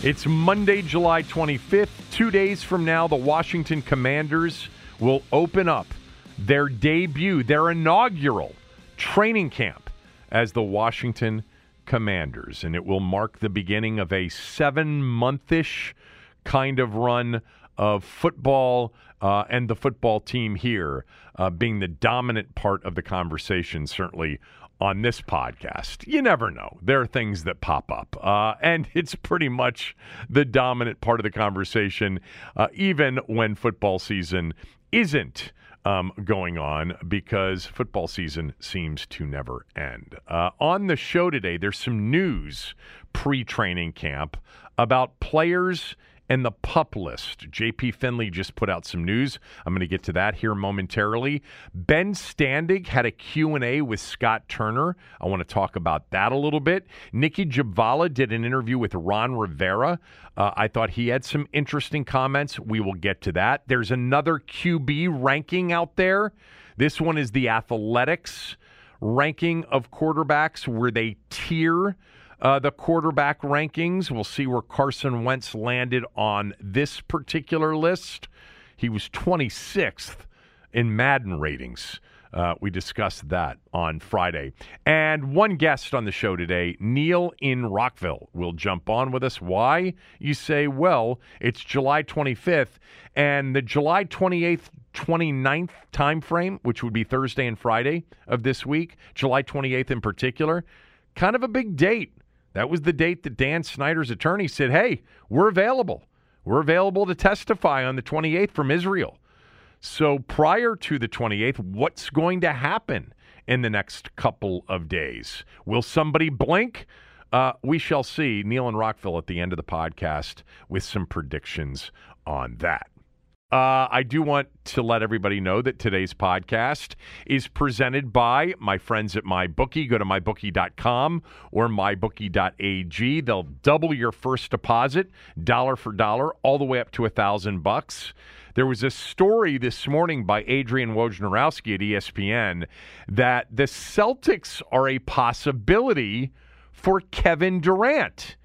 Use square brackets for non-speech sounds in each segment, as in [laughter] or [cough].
It's Monday, July 25th. Two days from now, the Washington Commanders will open up their debut, their inaugural training camp as the Washington Commanders. And it will mark the beginning of a seven monthish kind of run of football uh, and the football team here uh, being the dominant part of the conversation, certainly on this podcast. You never know. There are things that pop up. Uh, and it's pretty much the dominant part of the conversation, uh, even when football season isn't. Um, going on because football season seems to never end. Uh, on the show today, there's some news pre training camp about players and the pup list. JP Finley just put out some news. I'm going to get to that here momentarily. Ben Standig had a Q&A with Scott Turner. I want to talk about that a little bit. Nicki Jhabvala did an interview with Ron Rivera. Uh, I thought he had some interesting comments. We will get to that. There's another QB ranking out there. This one is the Athletics ranking of quarterbacks where they tier uh, the quarterback rankings. We'll see where Carson Wentz landed on this particular list. He was 26th in Madden ratings. Uh, we discussed that on Friday. And one guest on the show today, Neil in Rockville, will jump on with us. Why? You say, well, it's July 25th, and the July 28th 29th time frame, which would be Thursday and Friday of this week, July 28th in particular, kind of a big date that was the date that Dan Snyder's attorney said, hey, we're available. We're available to testify on the 28th from Israel. So prior to the 28th, what's going to happen in the next couple of days? Will somebody blink? Uh, we shall see. Neil and Rockville at the end of the podcast with some predictions on that. Uh, I do want to let everybody know that today's podcast is presented by my friends at MyBookie. Go to mybookie.com or mybookie.ag. They'll double your first deposit, dollar for dollar, all the way up to a thousand bucks. There was a story this morning by Adrian Wojnarowski at ESPN that the Celtics are a possibility for Kevin Durant.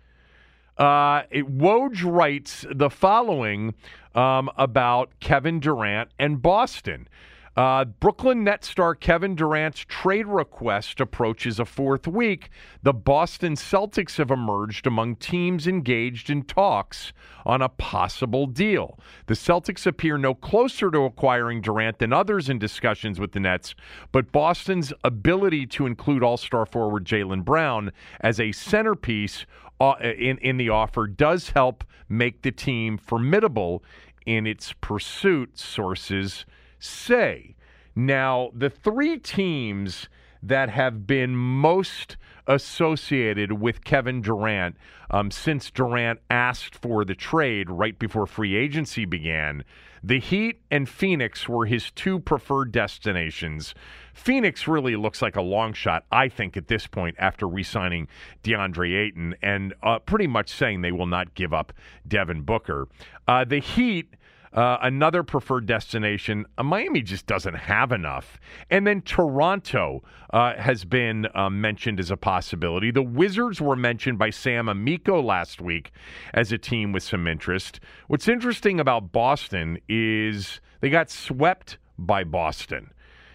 Uh, it, Woj writes the following um, about Kevin Durant and Boston. Uh, Brooklyn Net star Kevin Durant's trade request approaches a fourth week. The Boston Celtics have emerged among teams engaged in talks on a possible deal. The Celtics appear no closer to acquiring Durant than others in discussions with the Nets, but Boston's ability to include all star forward Jaylen Brown as a centerpiece Uh, in, in the offer does help make the team formidable in its pursuit, sources say. Now, the three teams that have been most associated with Kevin Durant um, since Durant asked for the trade right before free agency began. The Heat and Phoenix were his two preferred destinations. Phoenix really looks like a long shot, I think, at this point after re signing DeAndre Ayton and uh, pretty much saying they will not give up Devin Booker. Uh, the Heat Uh, another preferred destination, uh, Miami just doesn't have enough. And then Toronto uh, has been uh, mentioned as a possibility. The Wizards were mentioned by Sam Amico last week as a team with some interest. What's interesting about Boston is they got swept by Boston.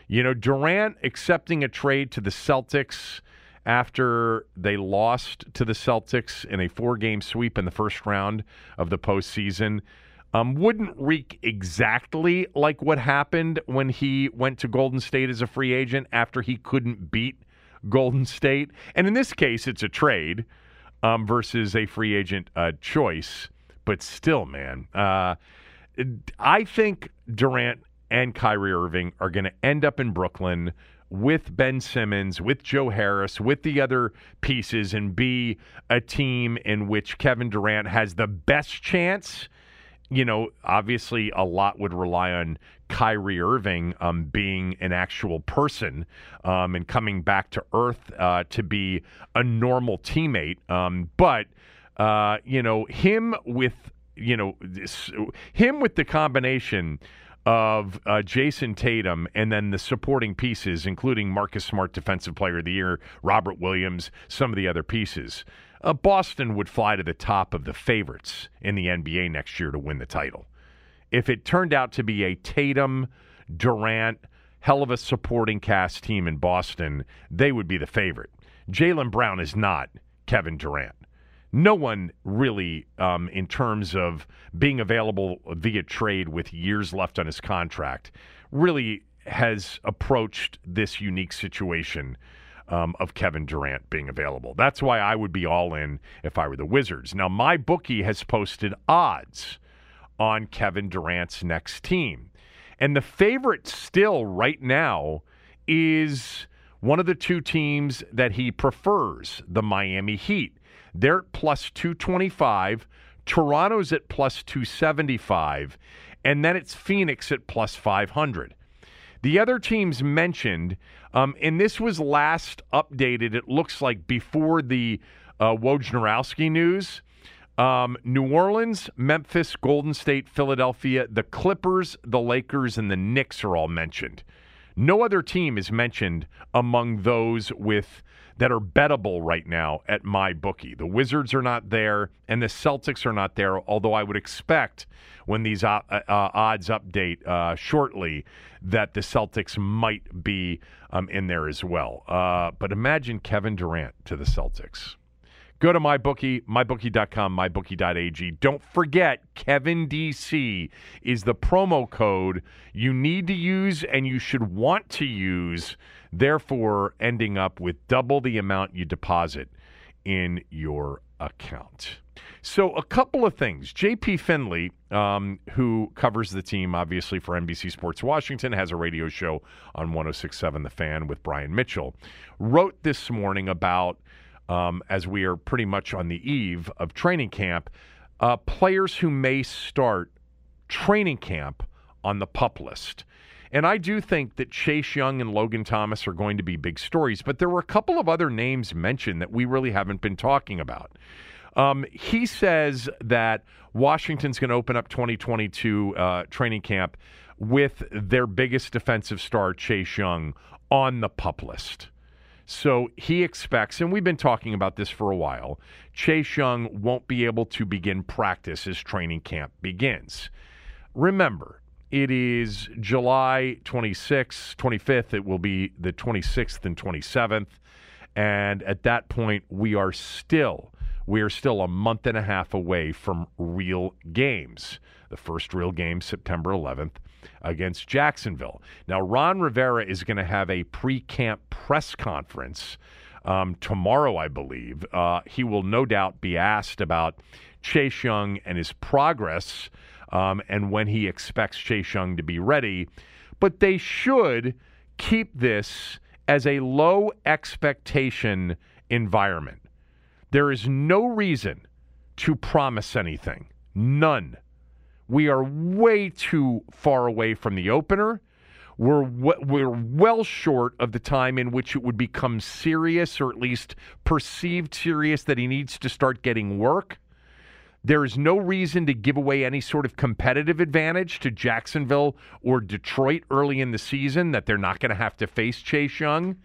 You know, Durant accepting a trade to the Celtics after they lost to the Celtics in a four game sweep in the first round of the postseason um, wouldn't reek exactly like what happened when he went to Golden State as a free agent after he couldn't beat Golden State. And in this case, it's a trade um, versus a free agent uh, choice. But still, man, uh, I think Durant and Kyrie Irving are going to end up in Brooklyn with Ben Simmons, with Joe Harris, with the other pieces, and be a team in which Kevin Durant has the best chance you know, obviously a lot would rely on Kyrie Irving um, being an actual person um, and coming back to earth uh, to be a normal teammate. Um, but, uh, you know, him with, you know, this, him with the combination of uh, Jayson Tatum and then the supporting pieces, including Marcus Smart, Defensive Player of the Year, Robert Williams, some of the other pieces uh, Boston would fly to the top of the favorites in the NBA next year to win the title. If it turned out to be a Tatum, Durant, hell of a supporting cast team in Boston, they would be the favorite. Jaylen Brown is not Kevin Durant. No one really, um, in terms of being available via trade with years left on his contract, really has approached this unique situation um, of Kevin Durant being available. That's why I would be all in if I were the Wizards. Now, my bookie has posted odds on Kevin Durant's next team. And the favorite still right now is one of the two teams that he prefers, the Miami Heat. They're at plus 225. Toronto's at plus 275. And then it's Phoenix at plus 500. The other teams mentioned, um, and this was last updated, it looks like before the uh, Wojnarowski news. Um, New Orleans, Memphis, Golden State, Philadelphia, the Clippers, the Lakers, and the Knicks are all mentioned. No other team is mentioned among those with that are bettable right now at my bookie. The Wizards are not there, and the Celtics are not there. Although I would expect when these uh, uh, odds update uh, shortly that the Celtics might be um, in there as well. Uh, but imagine Kevin Durant to the Celtics. Go to mybookie, mybookie.com, mybookie.ag. Don't forget, Kevin DC is the promo code you need to use and you should want to use, therefore, ending up with double the amount you deposit in your account. So, a couple of things. JP Finley, um, who covers the team obviously for NBC Sports Washington, has a radio show on 1067 The Fan with Brian Mitchell, wrote this morning about um, as we are pretty much on the eve of training camp, uh, players who may start training camp on the pup list. And I do think that Chase Young and Logan Thomas are going to be big stories, but there were a couple of other names mentioned that we really haven't been talking about. Um, he says that Washington's going to open up 2022 uh, training camp with their biggest defensive star, Chase Young, on the pup list. So he expects, and we've been talking about this for a while, Chase Young won't be able to begin practice as training camp begins. Remember, it is July 26th, 25th. It will be the 26th and 27th. And at that point, we are still we are still a month and a half away from real games. The first real game, September 11th, against Jacksonville. Now, Ron Rivera is going to have a pre camp press conference um, tomorrow, I believe. Uh, he will no doubt be asked about Chase Young and his progress um, and when he expects Chase Young to be ready. But they should keep this as a low expectation environment. There is no reason to promise anything. None. We are way too far away from the opener. We're, we're well short of the time in which it would become serious, or at least perceived serious, that he needs to start getting work. There is no reason to give away any sort of competitive advantage to Jacksonville or Detroit early in the season that they're not going to have to face Chase Young.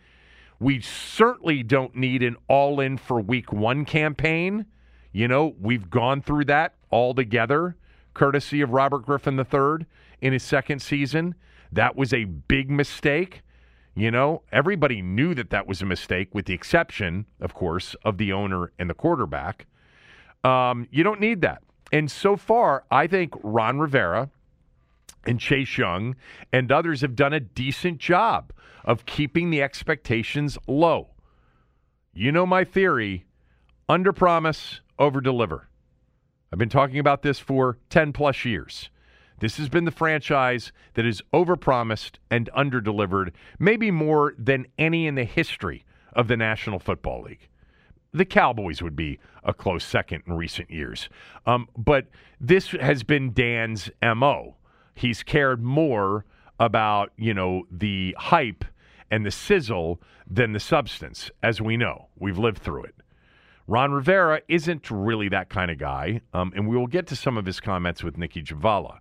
We certainly don't need an all in for week one campaign. You know, we've gone through that all together, courtesy of Robert Griffin III in his second season. That was a big mistake. You know, everybody knew that that was a mistake, with the exception, of course, of the owner and the quarterback. Um, you don't need that. And so far, I think Ron Rivera and Chase Young and others have done a decent job of keeping the expectations low. You know my theory under promise, over deliver. I've been talking about this for 10 plus years. This has been the franchise that has overpromised and underdelivered, maybe more than any in the history of the National Football League. The Cowboys would be a close second in recent years. Um, but this has been Dan's MO. He's cared more about, you know, the hype and the sizzle than the substance, as we know. We've lived through it. Ron Rivera isn't really that kind of guy, um, and we will get to some of his comments with Nicki Jhabvala.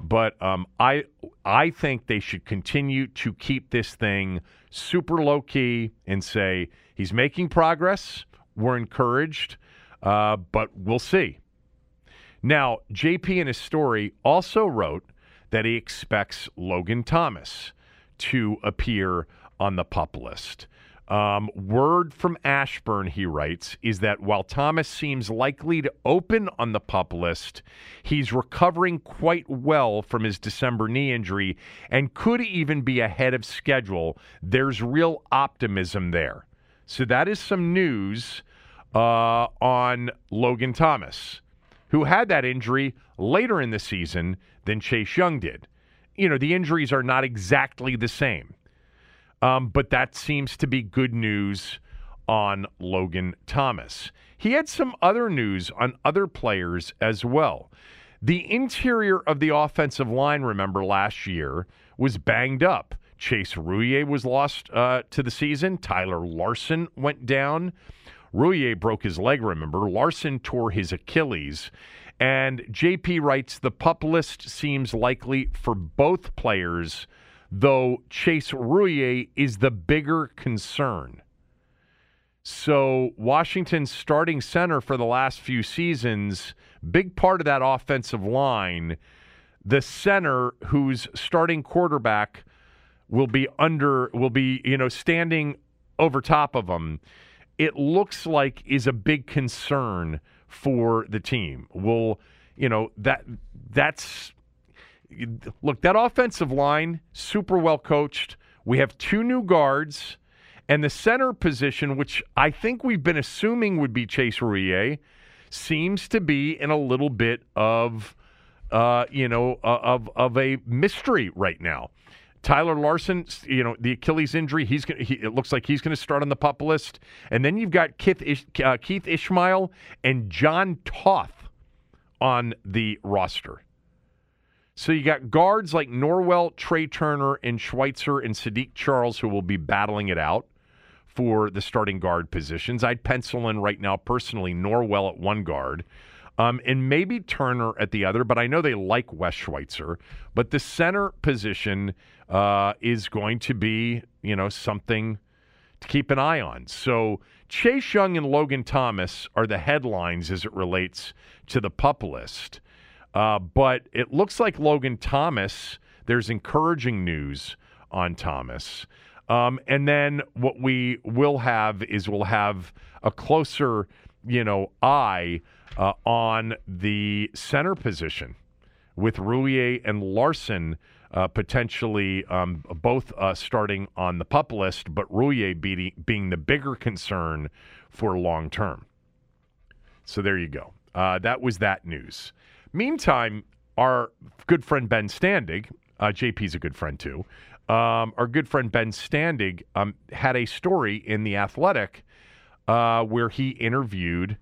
But um, I I think they should continue to keep this thing super low key and say he's making progress. We're encouraged, uh, but we'll see. Now, JP in his story also wrote that he expects Logan Thomas to appear on the pup list. Um, word from Ashburn, he writes, is that while Thomas seems likely to open on the pup list, he's recovering quite well from his December knee injury and could even be ahead of schedule. There's real optimism there. So that is some news uh, on Logan Thomas, who had that injury later in the season than Chase Young did. You know, the injuries are not exactly the same. Um, but that seems to be good news on Logan Thomas. He had some other news on other players as well. The interior of the offensive line, remember, last year was banged up. Chase Roullier was lost uh, to the season. Tyler Larsen went down. Roullier broke his leg, remember. Larsen tore his Achilles. And JP writes the pup list seems likely for both players though Chase Roullier is the bigger concern. So, Washington's starting center for the last few seasons, big part of that offensive line, the center whose starting quarterback will be under, will be, you know, standing over top of them it looks like is a big concern for the team. Will, you know, that that's look, that offensive line, super well coached. We have two new guards, and the center position, which I think we've been assuming would be Chase Roullier, seems to be in a little bit of, uh, you know, uh, of of a mystery right now. Tyler Larsen, you know, the Achilles injury, he's gonna, he, it looks like he's going to start on the pup list. And then you've got Keith, Ish, uh, Keith Ismael and Jon Toth on the roster. So you got guards like Norwell, Trai Turner, and Schweitzer and Saahdiq Charles who will be battling it out for the starting guard positions. I'd pencil in right now personally Norwell at one guard. Um, and maybe Turner at the other, but I know they like Wes Schweitzer. But the center position uh, is going to be, you know, something to keep an eye on. So Chase Young and Logan Thomas are the headlines as it relates to the pup list. Uh, but it looks like Logan Thomas, there's encouraging news on Thomas. Um, and then what we will have is we'll have a closer, you know, eye uh, on the center position with Roullier and Larsen uh, potentially um, both uh, starting on the pup list, but Roullier beating, being the bigger concern for long term. So there you go. Uh, that was that news. Meantime, our good friend Ben Standig, uh, JP's a good friend too. Um, our good friend Ben Standig um, had a story in The Athletic uh, where he interviewed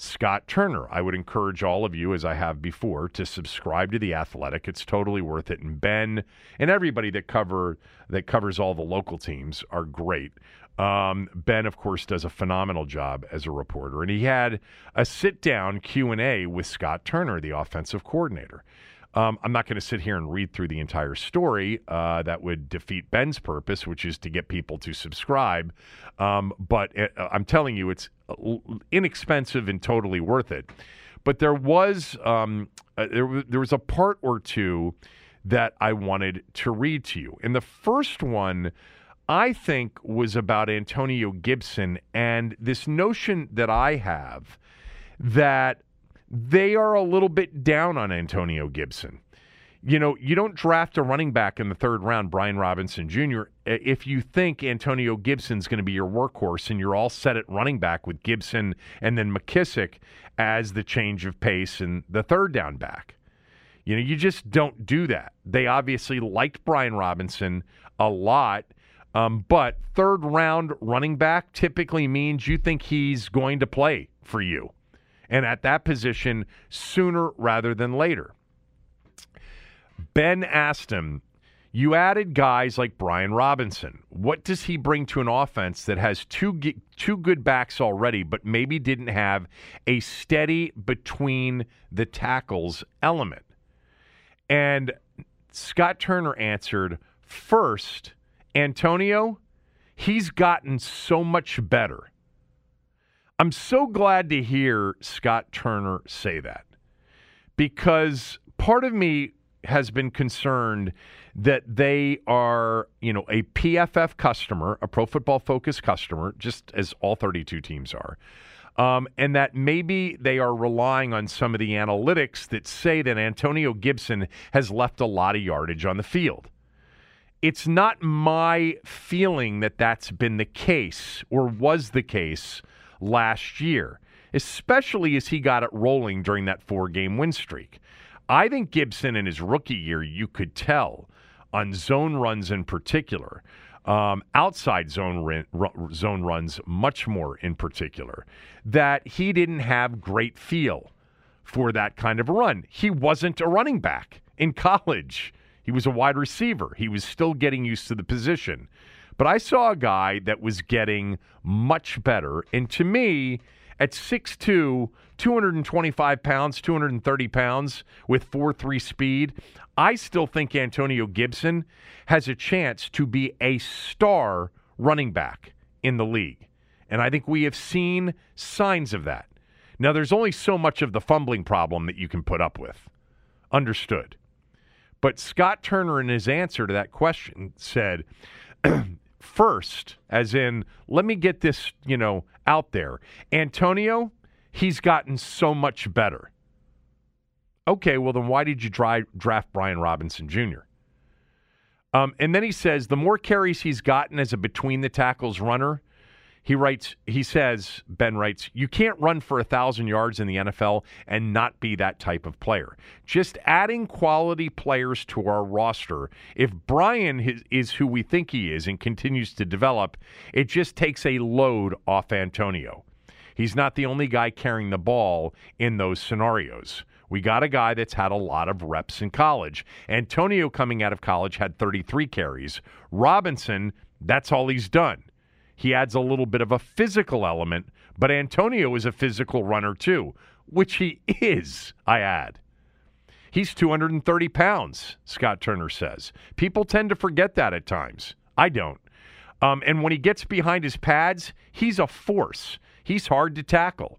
Scott Turner. I would encourage all of you, as I have before, to subscribe to The Athletic. It's totally worth it. And Ben and everybody that cover that covers all the local teams are great. Um, ben, of course, does a phenomenal job as a reporter, and he had a sit-down Q and A with Scott Turner, the offensive coordinator. Um, I'm not going to sit here and read through the entire story. Uh, that would defeat Ben's purpose, which is to get people to subscribe. Um, but uh, I'm telling you, it's inexpensive and totally worth it. But there was um, uh, there, there was a part or two that I wanted to read to you, and the first one. I think was about Antonio Gibson and this notion that I have that they are a little bit down on Antonio Gibson. You know, you don't draft a running back in the third round, Brian Robinson Jr., if you think Antonio Gibson's going to be your workhorse and you're all set at running back with Gibson and then McKissic as the change of pace and the third down back. You know, you just don't do that. They obviously liked Brian Robinson a lot, um, but third round running back typically means you think he's going to play for you and at that position sooner rather than later. Ben asked him, You added guys like Brian Robinson. What does he bring to an offense that has two, two good backs already, but maybe didn't have a steady between the tackles element? And Scott Turner answered, First, Antonio, he's gotten so much better. I'm so glad to hear Scott Turner say that because part of me has been concerned that they are, you know, a PFF customer, a pro football focus customer, just as all 32 teams are. Um, and that maybe they are relying on some of the analytics that say that Antonio Gibson has left a lot of yardage on the field. It's not my feeling that that's been the case or was the case last year, especially as he got it rolling during that four game win streak. I think Gibson in his rookie year, you could tell on zone runs in particular, um, outside zone zone runs much more in particular, that he didn't have great feel for that kind of a run. He wasn't a running back in college. He was a wide receiver. He was still getting used to the position. But I saw a guy that was getting much better. And to me, at 6'2, 225 pounds, 230 pounds with 4 3 speed, I still think Antonio Gibson has a chance to be a star running back in the league. And I think we have seen signs of that. Now, there's only so much of the fumbling problem that you can put up with. Understood. But Scott Turner, in his answer to that question, said, [clears throat] first, as in, let me get this, you know, out there. Antonio, he's gotten so much better. Okay, well, then why did you dry, draft Brian Robinson Jr.? Um, and then he says the more carries he's gotten as a between the tackles runner, he writes, he says, Ben writes, you can't run for a thousand yards in the NFL and not be that type of player. Just adding quality players to our roster. If Brian is, who we think he is and continues to develop, it just takes a load off Antonio. He's not the only guy carrying the ball in those scenarios. We got a guy that's had a lot of reps in college. Antonio, coming out of college, had 33 carries. Robinson, that's all he's done. He adds a little bit of a physical element, but Antonio is a physical runner too, which he is, I add. He's 230 pounds, Scott Turner says. People tend to forget that at times. I don't. Um, and when he gets behind his pads, he's a force. He's hard to tackle.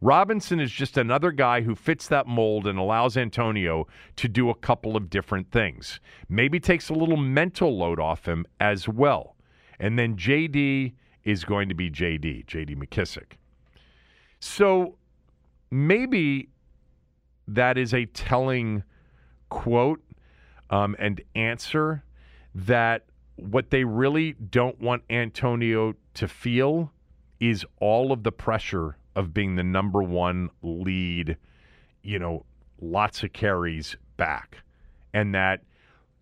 Robinson is just another guy who fits that mold and allows Antonio to do a couple of different things. Maybe takes a little mental load off him as well. And then JD is going to be JD, JD McKissic. So maybe that is a telling quote um, and answer that what they really don't want Antonio to feel is all of the pressure of being the number one lead, you know, lots of carries back. And that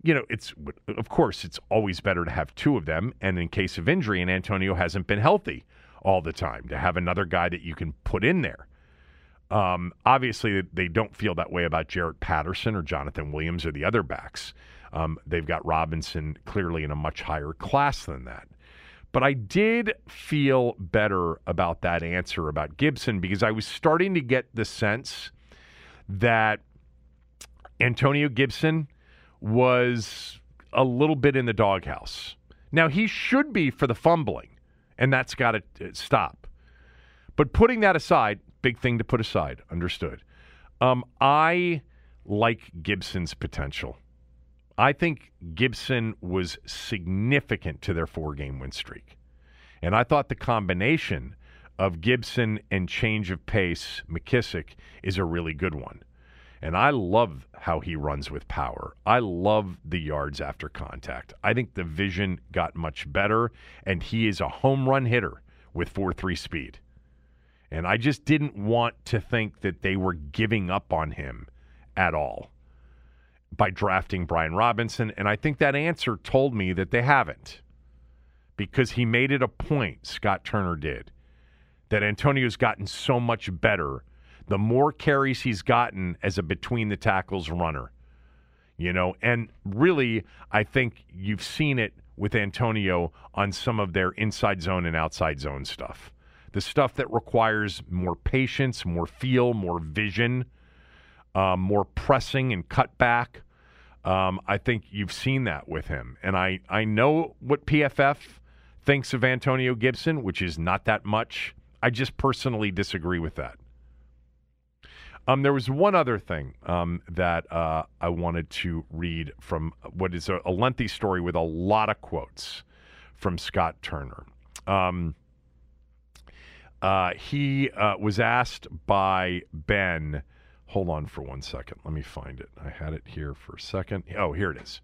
you know, it's of course it's always better to have two of them, and in case of injury, and Antonio hasn't been healthy all the time, to have another guy that you can put in there. Um, obviously, they don't feel that way about Jaret Patterson or Jonathan Williams or the other backs. Um, they've got Robinson clearly in a much higher class than that. But I did feel better about that answer about Gibson because I was starting to get the sense that Antonio Gibson was a little bit in the doghouse. Now, he should be for the fumbling, and that's got to uh, stop. But putting that aside, big thing to put aside, understood. Um, I like Gibson's potential. I think Gibson was significant to their four game win streak. And I thought the combination of Gibson and change of pace, McKissic, is a really good one. And I love how he runs with power. I love the yards after contact. I think the vision got much better, and he is a home run hitter with 4 3 speed. And I just didn't want to think that they were giving up on him at all by drafting Brian Robinson. And I think that answer told me that they haven't because he made it a point, Scott Turner did, that Antonio's gotten so much better the more carries he's gotten as a between the tackles runner. You know, and really, I think you've seen it with Antonio on some of their inside zone and outside zone stuff. The stuff that requires more patience, more feel, more vision, um, more pressing and cutback. Um, I think you've seen that with him. And I, I know what PFF thinks of Antonio Gibson, which is not that much. I just personally disagree with that. Um, there was one other thing um, that uh, I wanted to read from what is a, a, lengthy story with a lot of quotes from Scott Turner. Um, uh, he uh, was asked by Ben. Hold on for one second. Let me find it. I had it here for a second. Oh, here it is.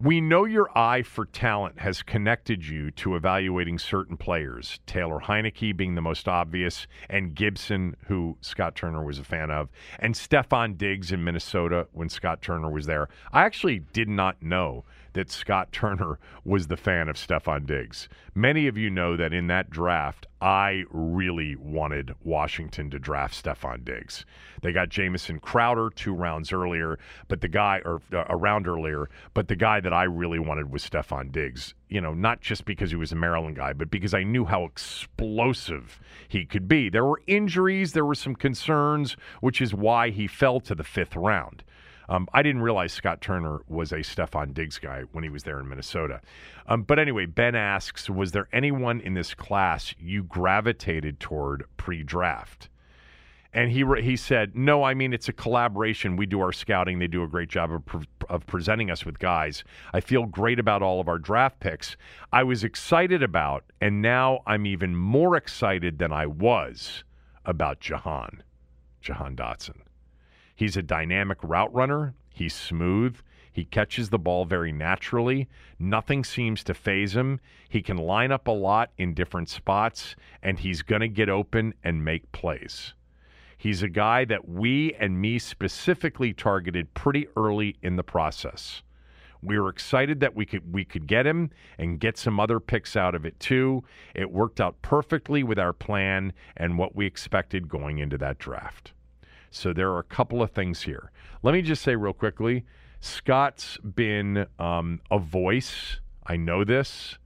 We know your eye for talent has connected you to evaluating certain players, Taylor Heinicke being the most obvious, and Gibson, who Scott Turner was a fan of, and Stefon Diggs in Minnesota when Scott Turner was there. I actually did not know that Scott Turner was the fan of Stefon Diggs. Many of you know that in that draft, I really wanted Washington to draft Stefon Diggs. They got Jamison Crowder two rounds earlier, but the guy, or uh, a round earlier, but the guy that I really wanted was Stefon Diggs. You know, not just because he was a Maryland guy, but because I knew how explosive he could be. There were injuries, there were some concerns, which is why he fell to the fifth round. Um, I didn't realize Scott Turner was a Stefon Diggs guy when he was there in Minnesota. Um, but anyway, Ben asks Was there anyone in this class you gravitated toward pre draft? And he he said, "No, I mean it's a collaboration. We do our scouting; they do a great job of, pre- of presenting us with guys. I feel great about all of our draft picks. I was excited about, and now I'm even more excited than I was about Jahan, Jahan Dotson. He's a dynamic route runner. He's smooth. He catches the ball very naturally. Nothing seems to phase him. He can line up a lot in different spots, and he's going to get open and make plays. He's a guy that we and me specifically targeted pretty early in the process. We were excited that we could we could get him and get some other picks out of it too. It worked out perfectly with our plan and what we expected going into that draft. So there are a couple of things here. Let me just say real quickly Scott's been um, a voice. I know this.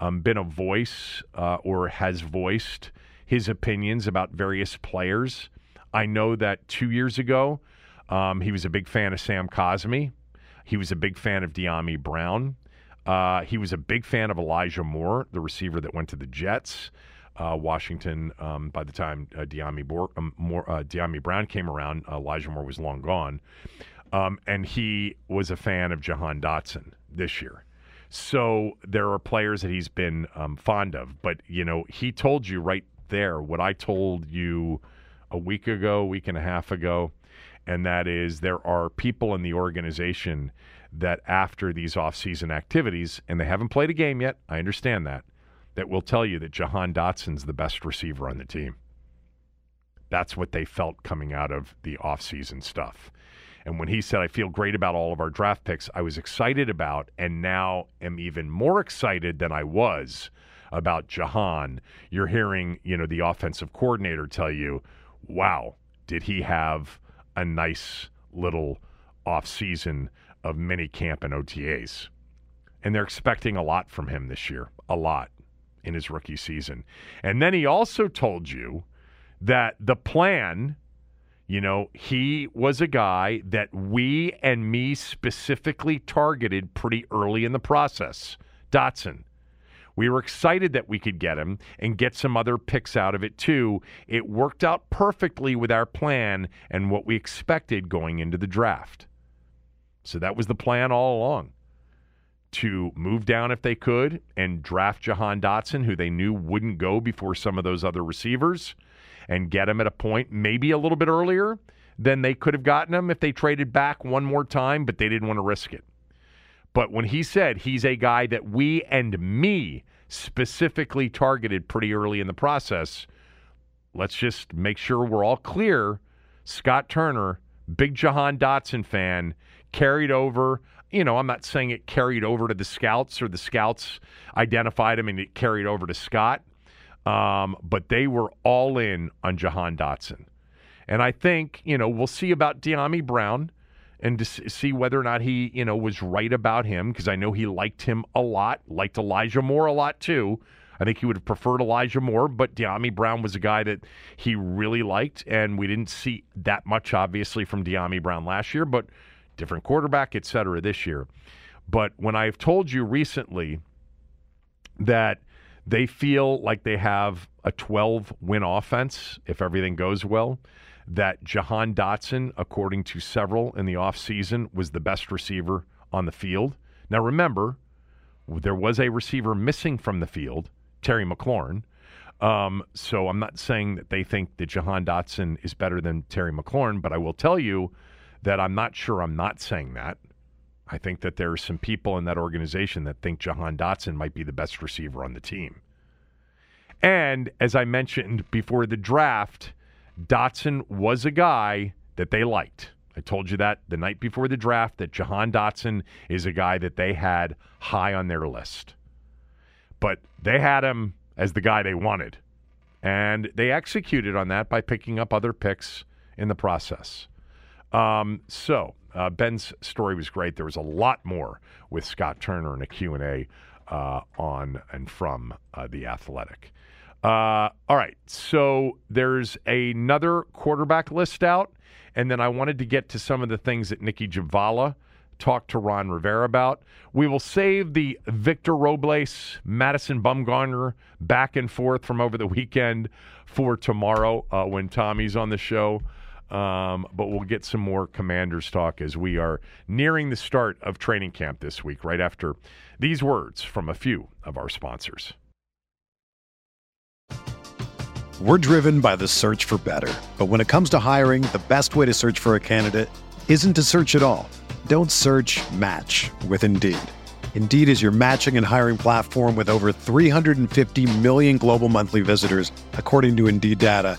Um, been a voice uh, or has voiced his opinions about various players. I know that two years ago, um, he was a big fan of Sam Cosmi. He was a big fan of Dyami Brown. Uh, he was a big fan of Elijah Moore, the receiver that went to the Jets uh, Washington. Um, by the time uh, Dyami, Bo- um, Moore, uh, Dyami Brown came around, Elijah Moore was long gone. Um, and he was a fan of Jahan Dotson this year. So there are players that he's been um, fond of. But, you know, he told you right there what I told you a week ago, week and a half ago. And that is there are people in the organization that after these offseason activities, and they haven't played a game yet, I understand that, that will tell you that Jahan Dotson's the best receiver on the team. That's what they felt coming out of the offseason stuff. And when he said, I feel great about all of our draft picks, I was excited about and now am even more excited than I was about Jahan. You're hearing, you know, the offensive coordinator tell you, wow, did he have a nice little offseason of mini camp and OTAs? And they're expecting a lot from him this year, a lot. In his rookie season. And then he also told you that the plan, you know, he was a guy that we and me specifically targeted pretty early in the process. Dotson. We were excited that we could get him and get some other picks out of it too. It worked out perfectly with our plan and what we expected going into the draft. So that was the plan all along to move down if they could and draft Jahan Dotson, who they knew wouldn't go before some of those other receivers, and get him at a point maybe a little bit earlier than they could have gotten him if they traded back one more time, but they didn't want to risk it. But when he said he's a guy that we and me specifically targeted pretty early in the process, let's just make sure we're all clear. Scott Turner, big Jahan Dotson fan, carried over you know, I'm not saying it carried over to the scouts or the scouts identified him and it carried over to Scott, um, but they were all in on Jahan Dotson. And I think, you know, we'll see about Dyami Brown and to see whether or not he, you know, was right about him because I know he liked him a lot, liked Elijah Moore a lot too. I think he would have preferred Elijah Moore, but Dyami Brown was a guy that he really liked, and we didn't see that much, obviously, from Dyami Brown last year. But different quarterback, et cetera, this year. But when I've told you recently that they feel like they have a 12 win offense if everything goes well, that Jahan Dotson, according to several in the offseason, was the best receiver on the field. Now, remember, there was a receiver missing from the field, Terry McLaurin. Um, so I'm not saying that they think that Jahan Dotson is better than Terry McLaurin, but I will tell you that I'm not sure I'm not saying that. I think that there are some people in that organization that think Jahan Dotson might be the best receiver on the team. And as I mentioned before the draft, Dotson was a guy that they liked. I told you that the night before the draft that Jahan Dotson is a guy that they had high on their list. But they had him as the guy they wanted. And they executed on that by picking up other picks in the process. Um, so uh, Ben's story was great. There was a lot more with Scott Turner in a Q&A uh, on and from uh, The Athletic. Uh, all right, so there's another quarterback list out, and then I wanted to get to some of the things that Nicki Jhabvala talked to Ron Rivera about. We will save the Victor Robles, Madison Bumgarner back and forth from over the weekend for tomorrow uh, when Tommy's on the show. Um, but we'll get some more commanders talk as we are nearing the start of training camp this week, right after these words from a few of our sponsors. We're driven by the search for better. But when it comes to hiring, the best way to search for a candidate isn't to search at all. Don't search match with Indeed. Indeed is your matching and hiring platform with over 350 million global monthly visitors, according to Indeed data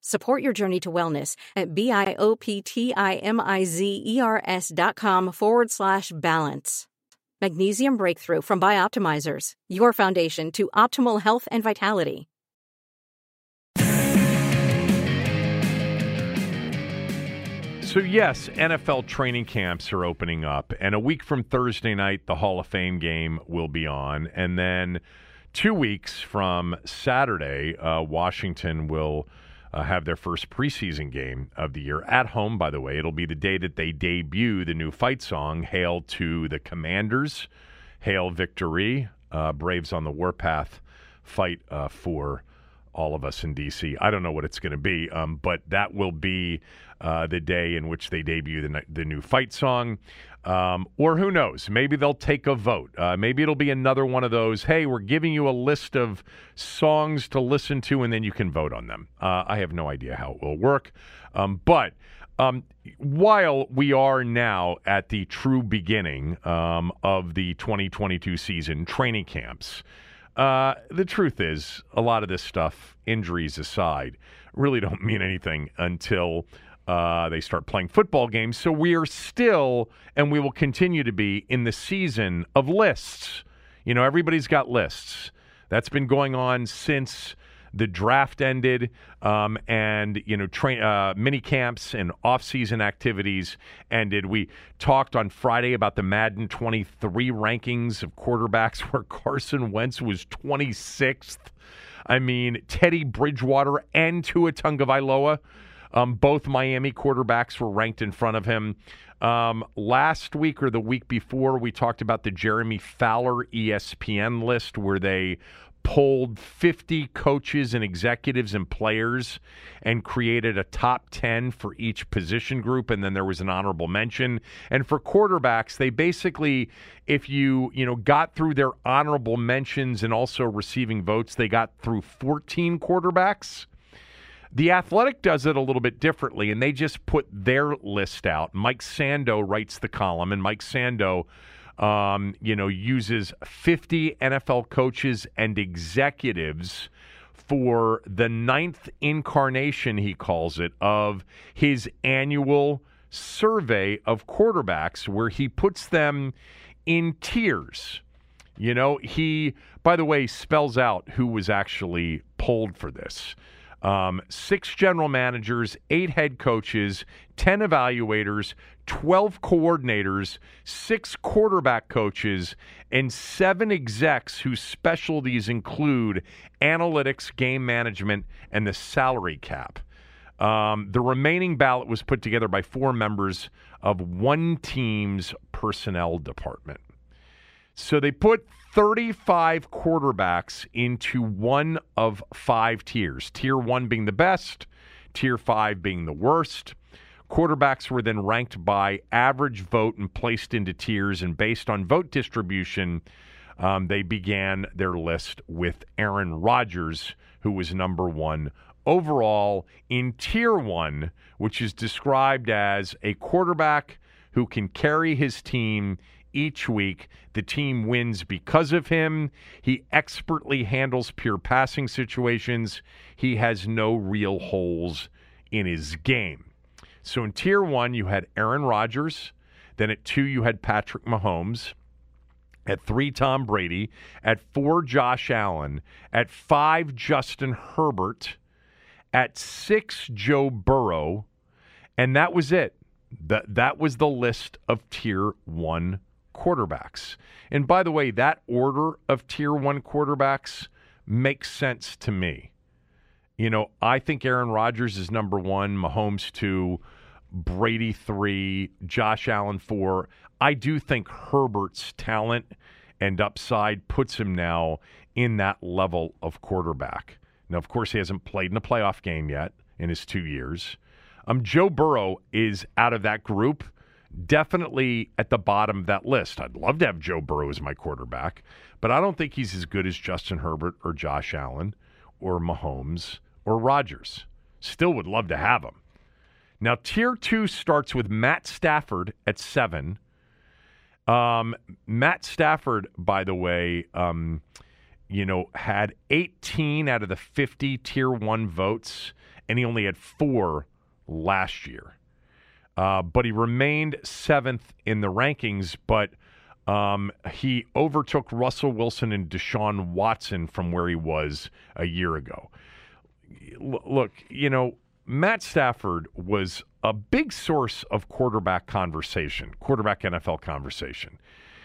Support your journey to wellness at B-I-O-P-T-I-M-I-Z-E-R-S dot com forward slash balance. Magnesium Breakthrough from Bioptimizers, your foundation to optimal health and vitality. So, yes, NFL training camps are opening up. And a week from Thursday night, the Hall of Fame game will be on. And then two weeks from Saturday, uh, Washington will uh, have their first preseason game of the year at home, by the way. It'll be the day that they debut the new fight song, Hail to the Commanders, Hail Victory, uh, Braves on the Warpath fight uh, for all of us in D.C. I don't know what it's going to be, um, but that will be uh, the day in which they debut the, the new fight song. Um, or who knows? Maybe they'll take a vote. Uh, maybe it'll be another one of those. Hey, we're giving you a list of songs to listen to, and then you can vote on them. Uh, I have no idea how it will work, um, but. Um, while we are now at the true beginning um, of the 2022 season, training camps, uh, the truth is, a lot of this stuff, injuries aside, really don't mean anything until uh, they start playing football games. So we are still, and we will continue to be, in the season of lists. You know, everybody's got lists. That's been going on since the draft ended, um, and you know, train uh, mini camps and off-season activities ended. We talked on Friday about the Madden 23 rankings of quarterbacks, [laughs] where Carson Wentz was 26th. I mean, Teddy Bridgewater and Tua Tagovailoa um, both Miami quarterbacks were ranked in front of him. Um, last week or the week before, we talked about the Jeremy Fowler ESPN list where they polled 50 coaches and executives and players and created a top 10 for each position group and then there was an honorable mention and for quarterbacks they basically if you you know got through their honorable mentions and also receiving votes they got through 14 quarterbacks the Athletic does it a little bit differently, and they just put their list out. Mike Sando writes the column, and Mike Sando, um, you know, uses 50 NFL coaches and executives for the ninth incarnation, he calls it, of his annual survey of quarterbacks, where he puts them in tiers. You know, he, by the way, spells out who was actually polled for this. Um, six general managers, eight head coaches, 10 evaluators, 12 coordinators, six quarterback coaches, and seven execs whose specialties include analytics, game management, and the salary cap. Um, the remaining ballot was put together by four members of one team's personnel department. So they put 35 quarterbacks into one of five tiers. Tier one being the best, tier five being the worst. Quarterbacks were then ranked by average vote and placed into tiers, and based on vote distribution, um, they began their list with Aaron Rodgers, who was number one overall in tier one, which is described as a quarterback who can carry his team each week. The team wins because of him. He expertly handles pure passing situations. He has no real holes in his game. So in tier one, you had Aaron Rodgers. Then at two, you had Patrick Mahomes. At three, Tom Brady. At four, Josh Allen. At five, Justin Herbert. At six, Joe Burrow. And that was it. That, that was the list of tier one quarterbacks. And by the way, that order of tier one quarterbacks makes sense to me. You know, I think Aaron Rodgers is number one, Mahomes two, Brady three, Josh Allen four. I do think Herbert's talent and upside puts him now in that level of quarterback. Now, of course, he hasn't played in a playoff game yet in his two years. Um, Joe Burrow is out of that group definitely at the bottom of that list. I'd love to have Joe Burrow as my quarterback, but I don't think he's as good as Justin Herbert or Josh Allen or Mahomes or Rodgers. Still would love to have him. Now, tier two starts with Matt Stafford at seven, Um, Matt Stafford, by the way, um, you know, had 18 out of the 50 tier one votes, and he only had four last year. Uh, but he remained seventh in the rankings, but um, he overtook Russell Wilson and Deshaun Watson from where he was a year ago. L- look, you know, Matt Stafford was a big source of quarterback conversation, quarterback NFL conversation.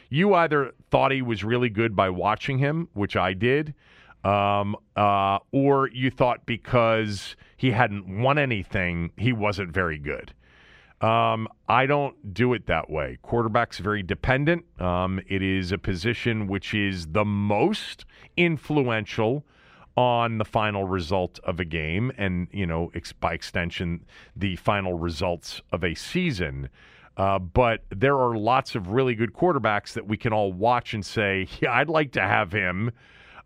You either thought he was really good by watching him, which I did, um, uh, or you thought because he hadn't won anything, he wasn't very good. Um, I don't do it that way. Quarterback's very dependent. Um, it is a position which is the most influential on the final result of a game and, you know, ex- by extension, the final results of a season. Uh, but there are lots of really good quarterbacks that we can all watch and say, yeah, I'd like to have him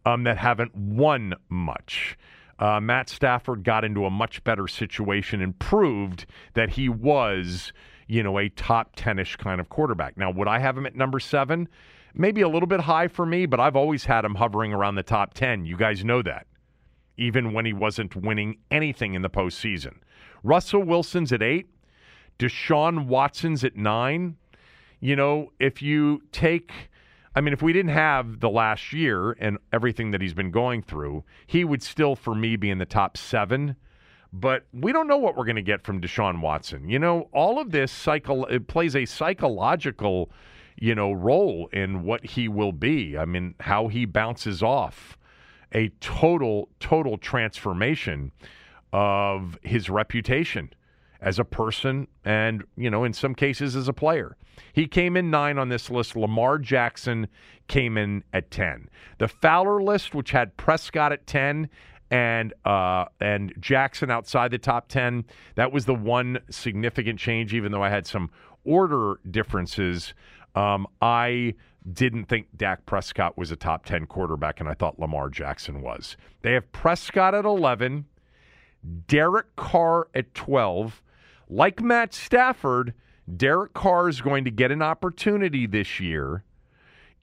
um, that haven't won much. Uh, Matt Stafford got into a much better situation and proved that he was, you know, a top 10 ish kind of quarterback. Now, would I have him at number seven? Maybe a little bit high for me, but I've always had him hovering around the top 10. You guys know that, even when he wasn't winning anything in the postseason. Russell Wilson's at eight, Deshaun Watson's at nine. You know, if you take I mean, if we didn't have the last year and everything that he's been going through, he would still, for me, be in the top seven. But we don't know what we're going to get from Deshaun Watson. You know, all of this cycle it plays a psychological, you know, role in what he will be. I mean, how he bounces off a total, total transformation of his reputation as a person and, you know, in some cases as a player. He came in nine on this list. Lamar Jackson came in at 10. The Fowler list, which had Prescott at 10 and uh, and Jackson outside the top 10, that was the one significant change, even though I had some order differences. Um, I didn't think Dak Prescott was a top 10 quarterback, and I thought Lamar Jackson was. They have Prescott at 11, Derek Carr at 12. Like Matt Stafford, Derek Carr is going to get an opportunity this year,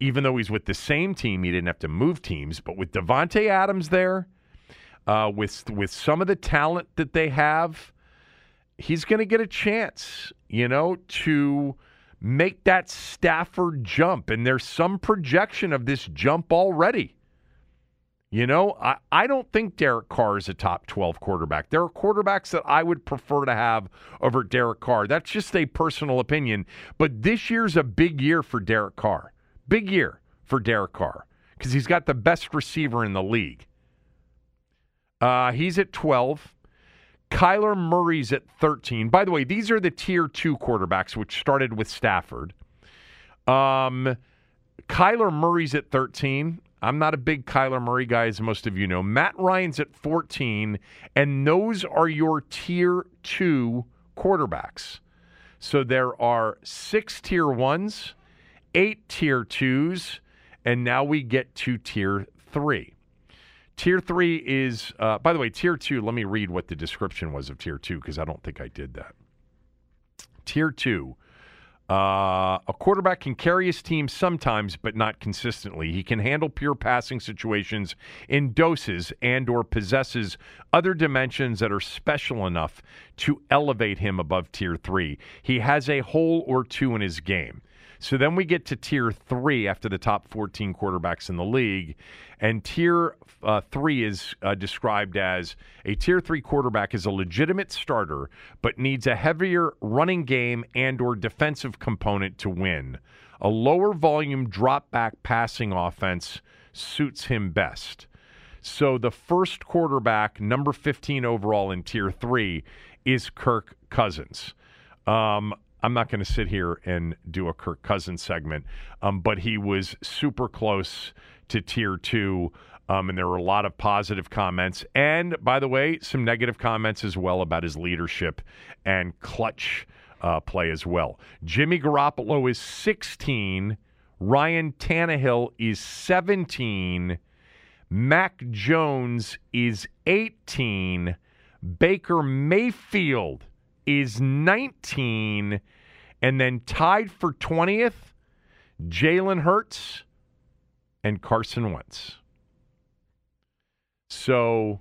even though he's with the same team. He didn't have to move teams, but with Davante Adams there, uh, with with some of the talent that they have, he's going to get a chance, you know, to make that Stafford jump. And there's some projection of this jump already. You know, I, I don't think Derek Carr is a top 12 quarterback. There are quarterbacks that I would prefer to have over Derek Carr. That's just a personal opinion. But this year's a big year for Derek Carr. Big year for Derek Carr because he's got the best receiver in the league. Uh, he's at 12. Kyler Murray's at 13. By the way, these are the tier two quarterbacks, which started with Stafford. Um, Kyler Murray's at 13. I'm not a big Kyler Murray guy, as most of you know. Matt Ryan's at 14, and those are your tier two quarterbacks. So there are six tier ones, eight tier twos, and now we get to tier three. Tier three is, uh, by the way, tier two. Let me read what the description was of tier two because I don't think I did that. Tier two uh, a quarterback can carry his team sometimes, but not consistently. He can handle pure passing situations in doses and or possesses other dimensions that are special enough to elevate him above tier 3. He has a hole or two in his game. So then we get to tier three after the top 14 quarterbacks in the league. And tier uh, three is uh, described as a tier three quarterback is a legitimate starter, but needs a heavier running game and or defensive component to win. A lower volume drop back passing offense suits him best. So the first quarterback, number 15 overall in tier three, is Kirk Cousins. Um, I'm not going to sit here and do a Kirk Cousins segment, um, but he was super close to tier two. Um, and there were a lot of positive comments. And by the way, some negative comments as well about his leadership and clutch uh, play as well. Jimmy Garoppolo is 16. Ryan Tannehill is 17. Mac Jones is 18. Baker Mayfield is 19. And then tied for 20th, Jalen Hurts and Carson Wentz. So,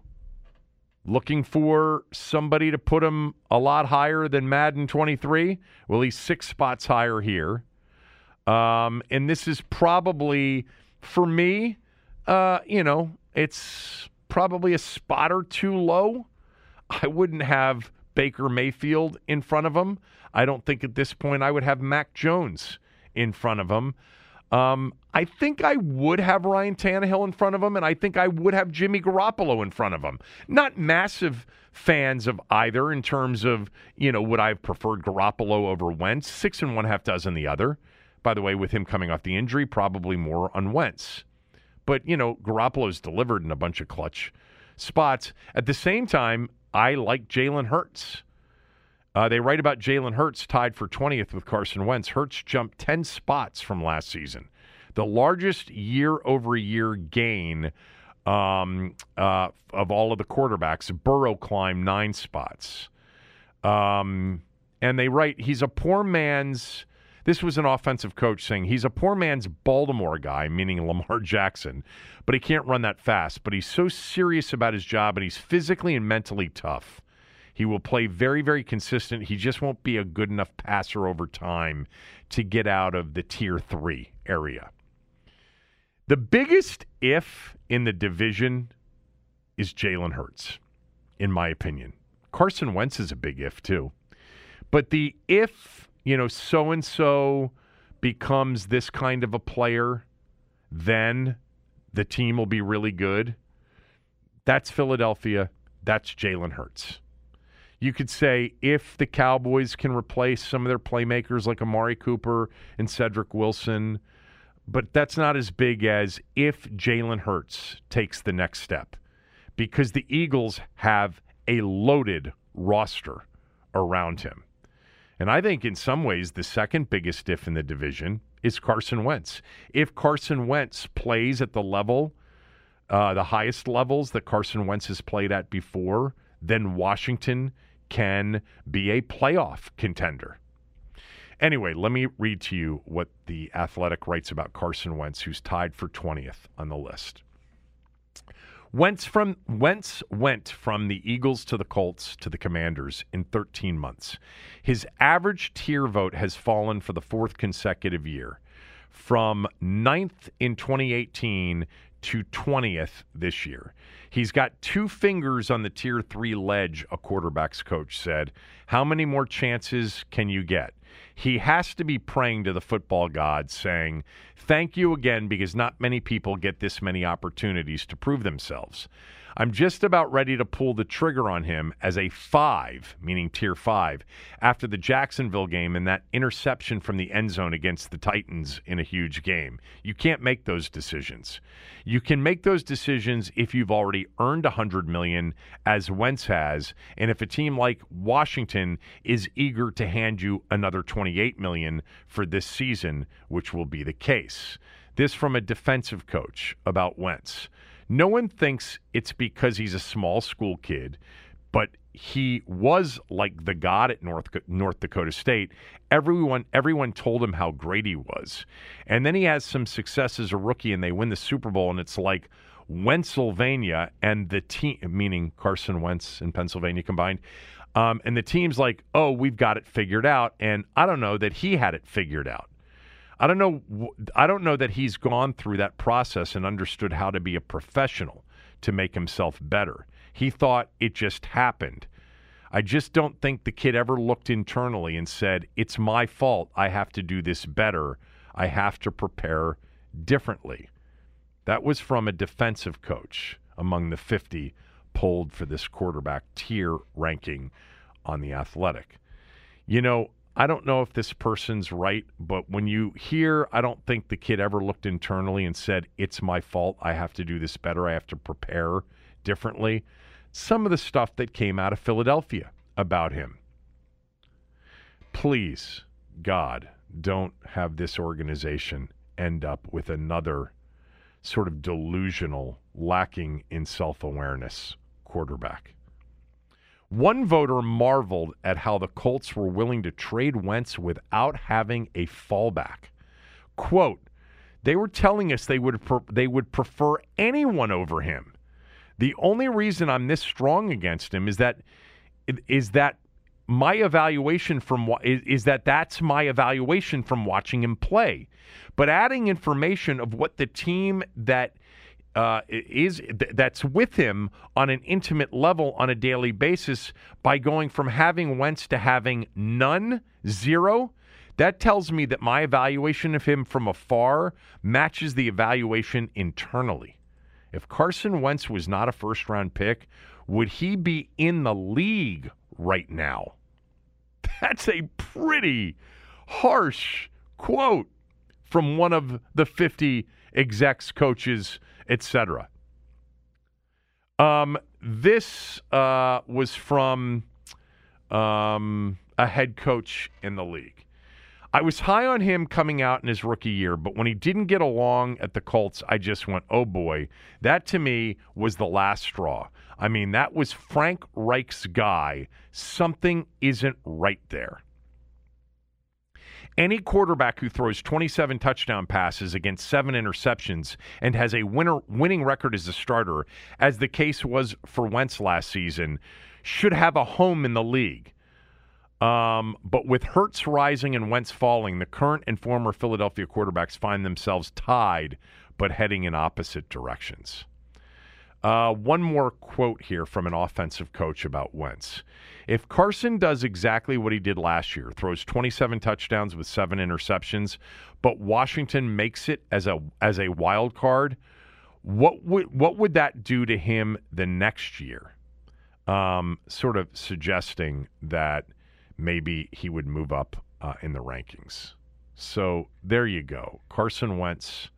looking for somebody to put him a lot higher than Madden 23? Well, he's six spots higher here. Um, and this is probably, for me, uh, you know, it's probably a spot or two low. I wouldn't have Baker Mayfield in front of him. I don't think at this point I would have Mac Jones in front of him. Um, I think I would have Ryan Tannehill in front of him, and I think I would have Jimmy Garoppolo in front of him. Not massive fans of either in terms of, you know, would I have preferred Garoppolo over Wentz? Six and one half dozen the other. By the way, with him coming off the injury, probably more on Wentz. But, you know, Garoppolo's delivered in a bunch of clutch spots. At the same time, I like Jalen Hurts. Uh, they write about Jalen Hurts tied for 20th with Carson Wentz. Hurts jumped 10 spots from last season, the largest year over year gain um, uh, of all of the quarterbacks. Burrow climbed nine spots. Um, and they write he's a poor man's. This was an offensive coach saying he's a poor man's Baltimore guy, meaning Lamar [laughs] Jackson, but he can't run that fast. But he's so serious about his job and he's physically and mentally tough. He will play very, very consistent. He just won't be a good enough passer over time to get out of the tier three area. The biggest if in the division is Jalen Hurts, in my opinion. Carson Wentz is a big if, too. But the if, you know, so and so becomes this kind of a player, then the team will be really good. That's Philadelphia. That's Jalen Hurts. You could say if the Cowboys can replace some of their playmakers like Amari Cooper and Cedrick Wilson, but that's not as big as if Jalen Hurts takes the next step because the Eagles have a loaded roster around him. And I think in some ways the second biggest if in the division is Carson Wentz. If Carson Wentz plays at the level, uh, the highest levels that Carson Wentz has played at before, then Washington can be a playoff contender. Anyway, let me read to you what the Athletic writes about Carson Wentz, who's tied for 20th on the list. Wentz from Wentz went from the Eagles to the Colts to the Commanders in 13 months. His average tier vote has fallen for the fourth consecutive year, from ninth in 2018 to 20th this year. He's got two fingers on the tier three ledge, a quarterback's coach said. How many more chances can you get? He has to be praying to the football gods, saying, Thank you again, because not many people get this many opportunities to prove themselves. I'm just about ready to pull the trigger on him as a five, meaning tier five, after the Jacksonville game and that interception from the end zone against the Titans in a huge game. You can't make those decisions. You can make those decisions if you've already earned a 100 million as Wentz has, and if a team like Washington is eager to hand you another 28 million for this season, which will be the case. This from a defensive coach about Wentz. No one thinks it's because he's a small school kid, but he was like the god at North North Dakota State. Everyone everyone told him how great he was. And then he has some success as a rookie and they win the Super Bowl and it's like Pennsylvania and the team meaning Carson Wentz and Pennsylvania combined. Um, and the team's like, "Oh, we've got it figured out." And I don't know that he had it figured out. I don't know. I don't know that he's gone through that process and understood how to be a professional to make himself better. He thought it just happened. I just don't think the kid ever looked internally and said, "It's my fault. I have to do this better. I have to prepare differently." That was from a defensive coach among the 50 polled for this quarterback tier ranking on the Athletic. You know, I don't know if this person's right, but when you hear, I don't think the kid ever looked internally and said, It's my fault. I have to do this better. I have to prepare differently. Some of the stuff that came out of Philadelphia about him. Please, God, don't have this organization end up with another sort of delusional, lacking in self awareness quarterback. One voter marveled at how the Colts were willing to trade Wentz without having a fallback. Quote, they were telling us they would pre- they would prefer anyone over him. The only reason I'm this strong against him is that is that my evaluation from is, is that that's my evaluation from watching him play. But adding information of what the team that uh, is that's with him on an intimate level on a daily basis by going from having Wentz to having none, zero. That tells me that my evaluation of him from afar matches the evaluation internally. If Carson Wentz was not a first round pick, would he be in the league right now? [laughs] That's a pretty harsh quote from one of the 50 execs, coaches, etc. Um, this uh, was from um, a head coach in the league. I was high on him coming out in his rookie year, but when he didn't get along at the Colts, I just went, oh boy. That to me was the last straw. I mean, that was Frank Reich's guy. Something isn't right there. Any quarterback who throws 27 touchdown passes against seven interceptions and has a winner, winning record as a starter, as the case was for Wentz last season, should have a home in the league. Um, but with Hurts rising and Wentz falling, the current and former Philadelphia quarterbacks find themselves tied but heading in opposite directions. Uh, one more quote here from an offensive coach about Wentz. If Carson does exactly what he did last year, throws 27 touchdowns with seven interceptions, but Washington makes it as a as a wild card, what would what would that do to him the next year? Um, sort of suggesting that maybe he would move up uh, in the rankings. So there you go, Carson Wentz,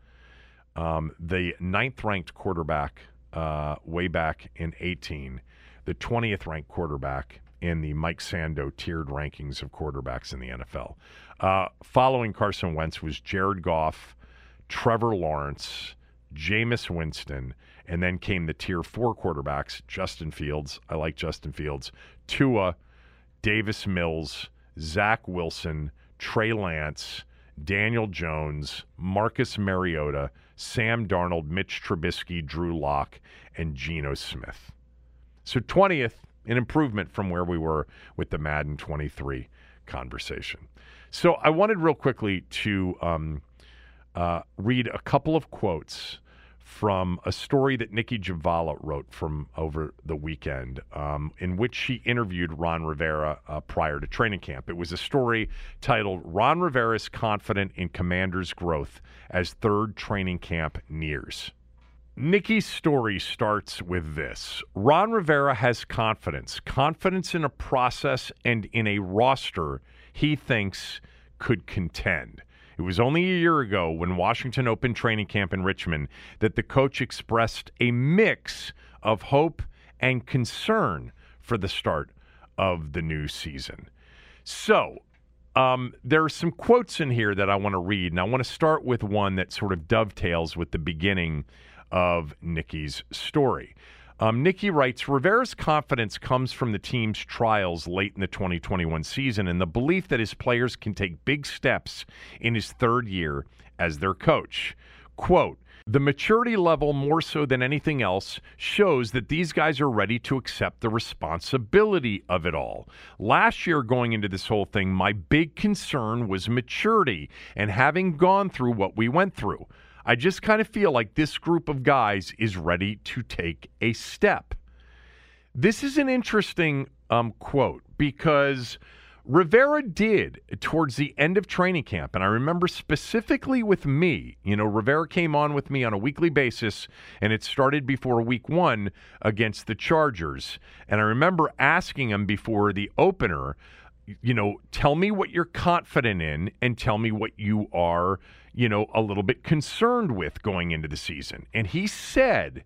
um, the ninth ranked quarterback uh, way back in 18, the 20th ranked quarterback in the Mike Sando tiered rankings of quarterbacks in the NFL. Uh, following Carson Wentz was Jared Goff, Trevor Lawrence, Jameis Winston, and then came the tier four quarterbacks Justin Fields. I like Justin Fields. Tua, Davis Mills, Zach Wilson, Trey Lance, Daniel Jones, Marcus Mariota, Sam Darnold, Mitch Trubisky, Drew Lock, and Geno Smith. So 20th, an improvement from where we were with the Madden 23 conversation. So I wanted real quickly to um, uh, read a couple of quotes from a story that Nicki Jhabvala wrote from over the weekend, um, in which she interviewed Ron Rivera uh, prior to training camp. It was a story titled "Ron Rivera is confident in Commanders' growth as third training camp nears." Nicki's story starts with this Ron Rivera has confidence, confidence in a process and in a roster he thinks could contend. It was only a year ago when Washington opened training camp in Richmond that the coach expressed a mix of hope and concern for the start of the new season. So, um, there are some quotes in here that I want to read, and I want to start with one that sort of dovetails with the beginning of Nicki's story. Um, Nicki writes Rivera's confidence comes from the team's trials late in the 2021 season and the belief that his players can take big steps in his third year as their coach. Quote, the maturity level, more so than anything else, shows that these guys are ready to accept the responsibility of it all. Last year, going into this whole thing, my big concern was maturity and having gone through what we went through. I just kind of feel like this group of guys is ready to take a step. This is an interesting um, quote because Rivera did towards the end of training camp. And I remember specifically with me, you know, Rivera came on with me on a weekly basis, and it started before week one against the Chargers. And I remember asking him before the opener, you know, tell me what you're confident in and tell me what you are you know, a little bit concerned with going into the season. And he said,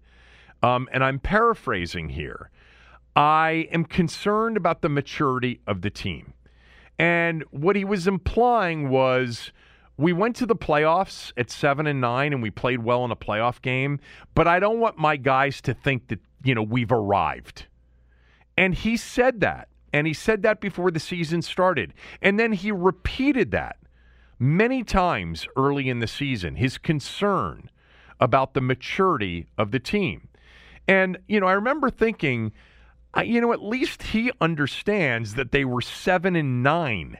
um, and I'm paraphrasing here, I am concerned about the maturity of the team. And what he was implying was we went to the playoffs at seven and nine and we played well in a playoff game, but I don't want my guys to think that, you know, we've arrived. And he said that. And he said that before the season started. And then he repeated that many times early in the season his concern about the maturity of the team. And, you know, I remember thinking, you know, at least he understands that they were seven and nine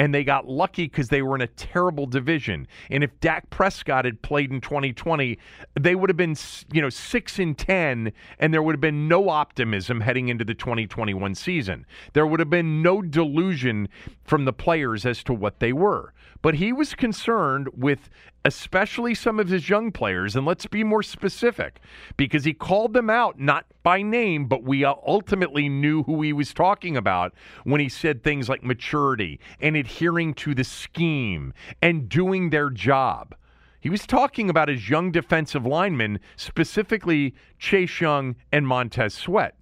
and they got lucky because they were in a terrible division. And if Dak Prescott had played in 2020, they would have been, you know, six and ten, and there would have been no optimism heading into the 2021 season. There would have been no delusion from the players as to what they were. But he was concerned with especially some of his young players, and let's be more specific, because he called them out not by name, but we uh, ultimately knew who he was talking about when he said things like maturity and adhering to the scheme and doing their job. He was talking about his young defensive linemen, specifically Chase Young and Montez Sweat.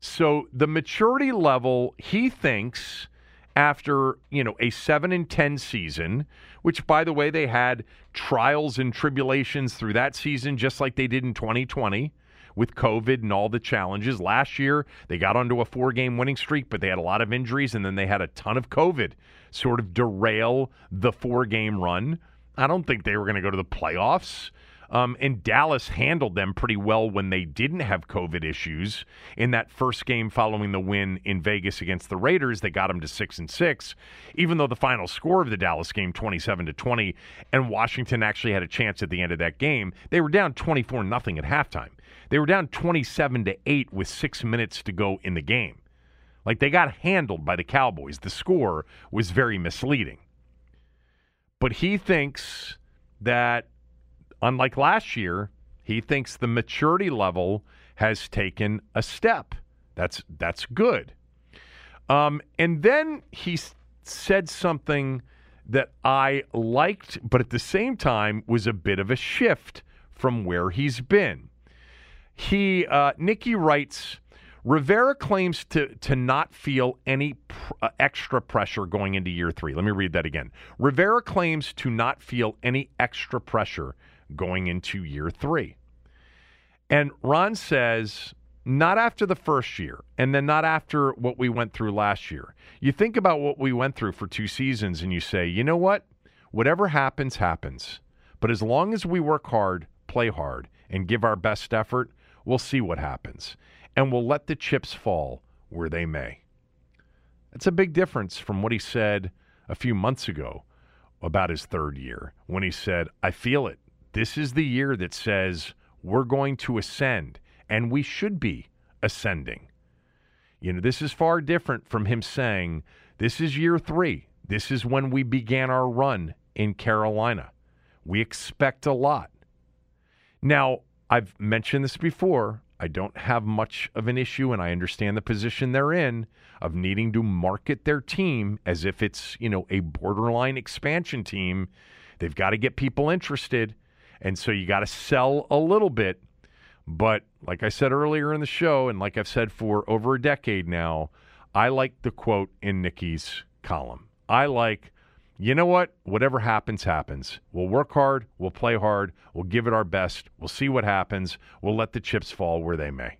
So the maturity level, he thinks, after, you know, a 7 and 10 season, which by the way they had trials and tribulations through that season just like they did in 2020 with COVID and all the challenges. Last year, they got onto a four game winning streak, but they had a lot of injuries and then they had a ton of COVID sort of derail the four game run. I don't think they were going to go to the playoffs. Um, and Dallas handled them pretty well when they didn't have COVID issues. In that first game following the win in Vegas against the Raiders, they got them to six and six. Even though the final score of the Dallas game, twenty-seven to twenty, and Washington actually had a chance at the end of that game, they were down twenty-four nothing at halftime. They were down twenty-seven to eight with six minutes to go in the game. Like they got handled by the Cowboys. The score was very misleading. But he thinks that unlike last year, he thinks the maturity level has taken a step. That's that's good. Um, and then he said something that I liked, but at the same time was a bit of a shift from where he's been. He uh, Nicki writes. Rivera claims to to not feel any pr- uh, extra pressure going into year three. Let me read that again. Rivera claims to not feel any extra pressure going into year three. And Ron says, not after the first year, and then not after what we went through last year. You think about what we went through for two seasons and you say, you know what? Whatever happens, happens. But as long as we work hard, play hard, and give our best effort, we'll see what happens. And we'll let the chips fall where they may. That's a big difference from what he said a few months ago about his third year when he said, I feel it. This is the year that says we're going to ascend, and we should be ascending. You know, this is far different from him saying, This is year three. This is when we began our run in Carolina. We expect a lot. Now, I've mentioned this before. I don't have much of an issue, and I understand the position they're in of needing to market their team as if it's, you know, a borderline expansion team. They've got to get people interested. And so you got to sell a little bit. But like I said earlier in the show, and like I've said for over a decade now, I like the quote in Nicki's column. I like, you know what? Whatever happens, happens. We'll work hard. We'll play hard. We'll give it our best. We'll see what happens. We'll let the chips fall where they may.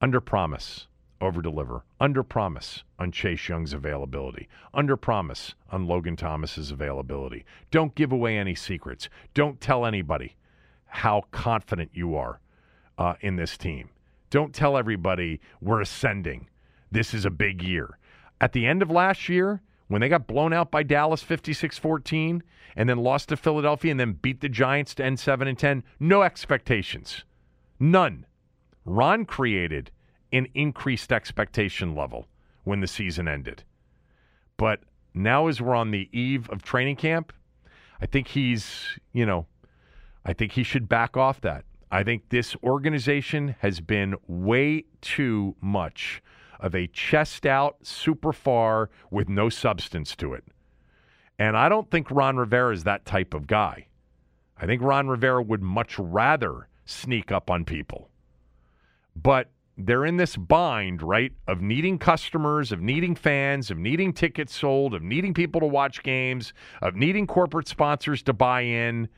Under promise over deliver. Under promise on Chase Young's availability. Under promise on Logan Thomas's availability. Don't give away any secrets. Don't tell anybody how confident you are uh, in this team. Don't tell everybody we're ascending. This is a big year. At the end of last year, when they got blown out by Dallas 56-14 and then lost to Philadelphia and then beat the Giants to end 7 and 10, no expectations. None. Ron created an increased expectation level when the season ended. But now, as we're on the eve of training camp, I think he's, you know, I think he should back off that. I think this organization has been way too much of a chest out, super far, with no substance to it. And I don't think Ron Rivera is that type of guy. I think Ron Rivera would much rather sneak up on people. But they're in this bind, right, of needing customers, of needing fans, of needing tickets sold, of needing people to watch games, of needing corporate sponsors to buy in.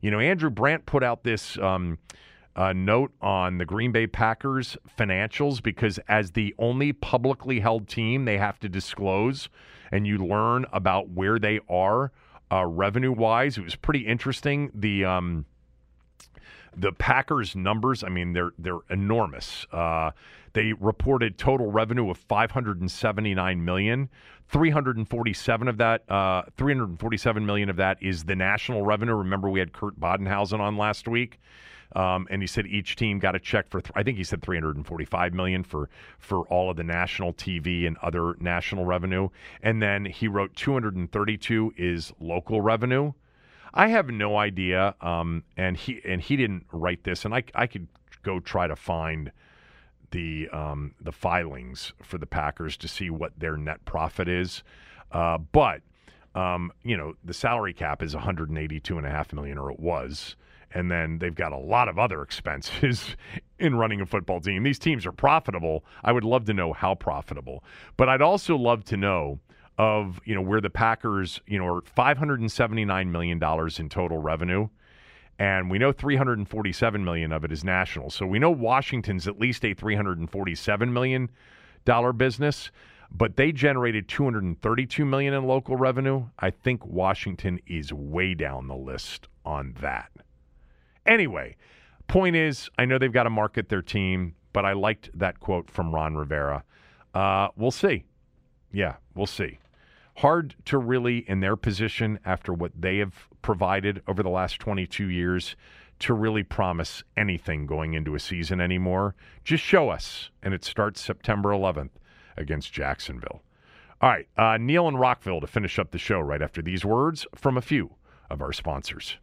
You know, Andrew Brandt put out this um, uh, note on the Green Bay Packers financials because, as the only publicly held team, they have to disclose and you learn about where they are uh, revenue wise. It was pretty interesting. The um, the Packers numbers, I mean, they're they're enormous. Uh, they reported total revenue of 579 million. 347 of that, uh, 347 million of that is the national revenue. Remember, we had Kurt Badenhausen on last week. Um, and he said each team got a check for th- I think he said 345 million for for all of the national TV and other national revenue, and then he wrote 232 is local revenue. I have no idea, um, and he and he didn't write this, and I I could go try to find the um, the filings for the Packers to see what their net profit is, uh, but um, you know the salary cap is 182 and a half million, or it was and then they've got a lot of other expenses [laughs] in running a football team. These teams are profitable. I would love to know how profitable, but I'd also love to know of you know where the Packers you know are 579 million dollars in total revenue. And we know 347 million of it is national. So we know Washington's at least a 347 million dollar business, but they generated 232 million in local revenue. I think Washington is way down the list on that. Anyway, point is, I know they've got to market their team, but I liked that quote from Ron Rivera. Uh, we'll see. Yeah, we'll see. Hard to really, in their position, after what they have provided over the last 22 years, to really promise anything going into a season anymore. Just show us. And it starts September 11th against Jacksonville. All right, uh, Neil and Rockville to finish up the show right after these words from a few of our sponsors.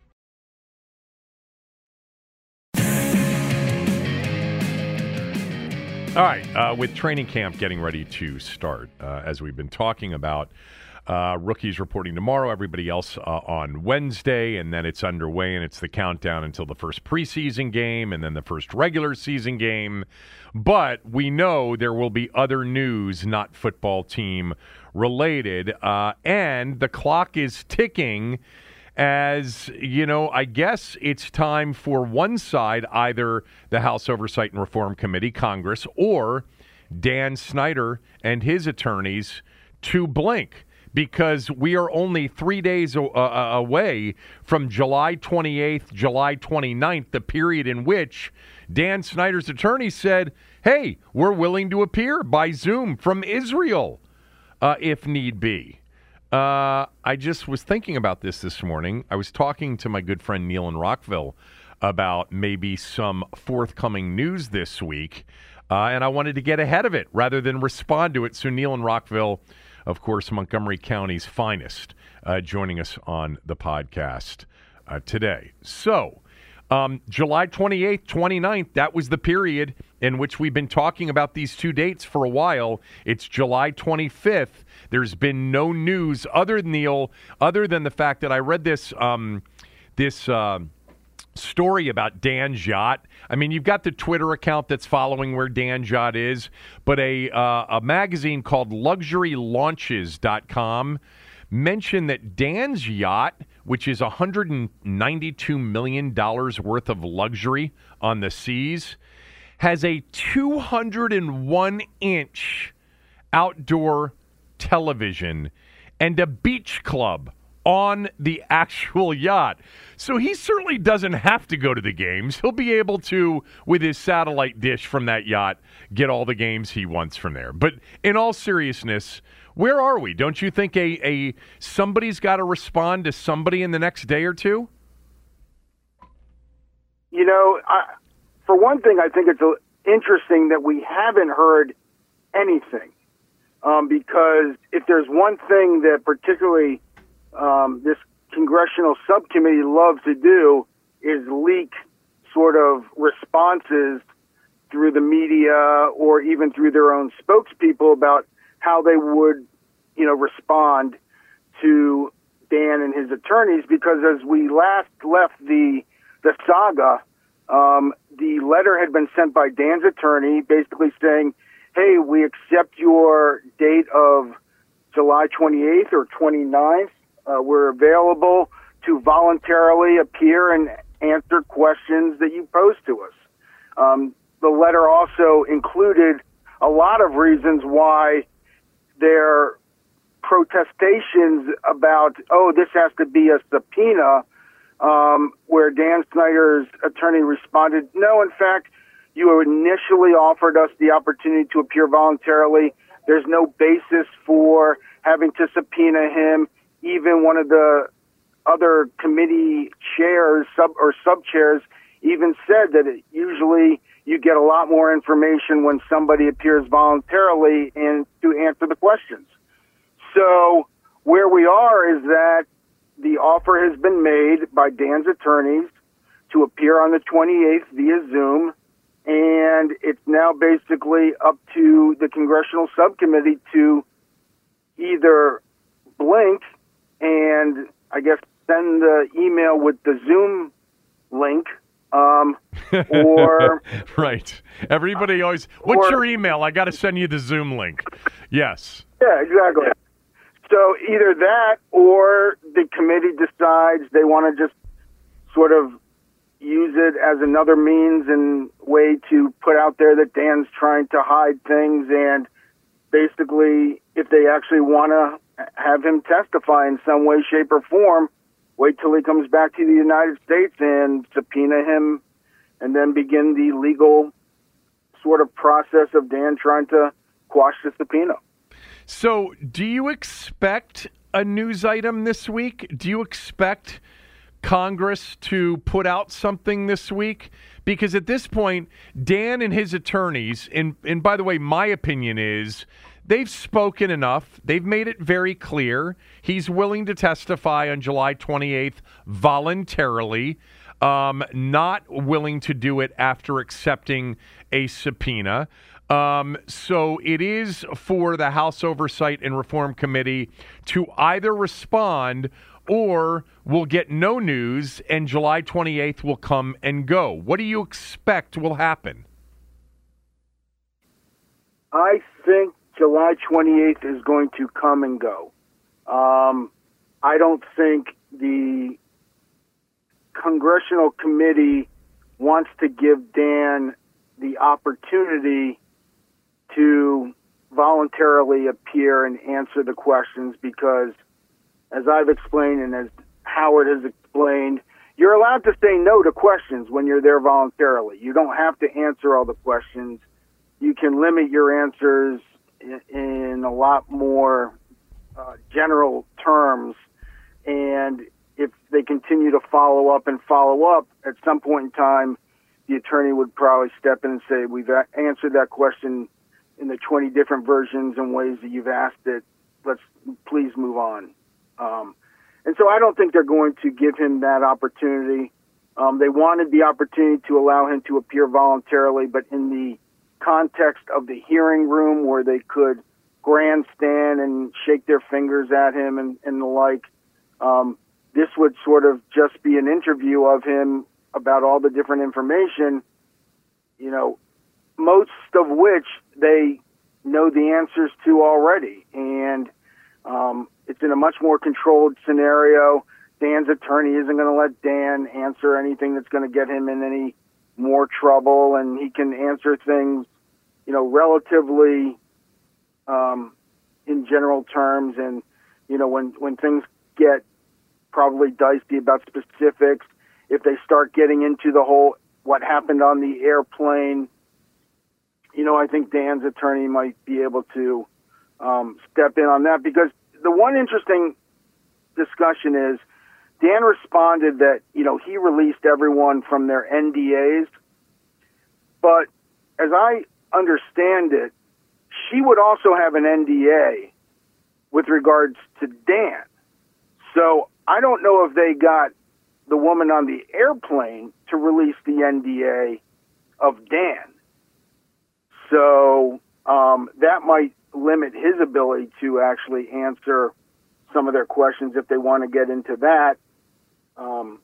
All right, uh, with training camp getting ready to start, uh, as we've been talking about, uh, rookies reporting tomorrow, everybody else uh, on Wednesday, and then it's underway and it's the countdown until the first preseason game and then the first regular season game. But we know there will be other news, not football team related, uh, and the clock is ticking as you know, I guess it's time for one side, either the House Oversight and Reform Committee, Congress, or Dan Snyder and his attorneys to blink because we are only three days away from July 28th, July 29th, the period in which Dan Snyder's attorney said, hey, we're willing to appear by Zoom from Israel uh, if need be. Uh, I just was thinking about this this morning. I was talking to my good friend Neil in Rockville about maybe some forthcoming news this week, uh, and I wanted to get ahead of it rather than respond to it. So, Neil in Rockville, of course, Montgomery County's finest, uh, joining us on the podcast uh, today. So, um, July 28th, 29th, that was the period in which we've been talking about these two dates for a while. It's July 25th. There's been no news other than Neil, other than the fact that I read this um, this uh, story about Dan's yacht. I mean, you've got the Twitter account that's following where Dan's yacht is, but a uh, a magazine called LuxuryLaunches.com mentioned that Dan's yacht which is $192 million worth of luxury on the seas, has a 201 inch outdoor television and a beach club on the actual yacht. So he certainly doesn't have to go to the games. He'll be able to, with his satellite dish from that yacht, get all the games he wants from there. But in all seriousness, where are we? Don't you think a, a somebody's got to respond to somebody in the next day or two? You know, I, for one thing, I think it's interesting that we haven't heard anything. Um, because if there's one thing that particularly um, this congressional subcommittee loves to do is leak sort of responses through the media or even through their own spokespeople about how they would, you know, respond to Dan and his attorneys because as we last left the the saga, um, the letter had been sent by Dan's attorney, basically saying, "Hey, we accept your date of July 28th or 29th. Uh, we're available to voluntarily appear and answer questions that you pose to us." Um, the letter also included a lot of reasons why their protestations about, oh, this has to be a subpoena, um, where Dan Snyder's attorney responded, no, in fact, you initially offered us the opportunity to appear voluntarily. There's no basis for having to subpoena him. Even one of the other committee chairs, sub or sub chairs, even said that it, usually you get a lot more information when somebody appears voluntarily and to answer the questions. So where we are is that the offer has been made by Dan's attorneys to appear on the 28th via Zoom, and it's now basically up to the congressional subcommittee to either blink and I guess send the email with the Zoom link um, [laughs] or right. Everybody always, what's or, your email? I got to send you the Zoom link. Yes. Yeah, exactly. So either that or the committee decides they want to just sort of use it as another means and way to put out there that Dan's trying to hide things and basically if they actually want to have him testify in some way, shape, or form, wait till he comes back to the United States and subpoena him and then begin the legal sort of process of Dan trying to quash the subpoena. So, do you expect a news item this week? Do you expect Congress to put out something this week? Because at this point, Dan and his attorneys, and, and by the way, my opinion is they've spoken enough. They've made it very clear. He's willing to testify on July 28th voluntarily, um, not willing to do it after accepting a subpoena. Um, so it is for the House Oversight and Reform Committee to either respond or we'll get no news and July 28th will come and go. What do you expect will happen? I think July 28th is going to come and go. Um, I don't think the congressional committee wants to give Dan the opportunity to voluntarily appear and answer the questions because, as I've explained and as Howard has explained, you're allowed to say no to questions when you're there voluntarily. You don't have to answer all the questions. You can limit your answers in, a lot more uh, general terms. And if they continue to follow up and follow up, at some point in time, the attorney would probably step in and say, We've answered that question in the 20 different versions and ways that you've asked it. Let's please move on. Um, and so I don't think they're going to give him that opportunity. Um, they wanted the opportunity to allow him to appear voluntarily, but in the context of the hearing room where they could grandstand and shake their fingers at him and, and the like, um, this would sort of just be an interview of him about all the different information, you know, most of which they know the answers to already. And um, it's in a much more controlled scenario. Dan's attorney isn't going to let Dan answer anything that's going to get him in any more trouble, and he can answer things, you know, relatively um, in general terms. And you know, when when things get probably dicey about specifics, if they start getting into the whole what happened on the airplane, you know, I think Dan's attorney might be able to um, step in on that because the one interesting discussion is Dan responded that you know he released everyone from their NDAs, but as I understand it, she would also have an NDA with regards to Dan. So I don't know if they got the woman on the airplane to release the NDA of Dan. So um, that might limit his ability to actually answer some of their questions if they want to get into that um,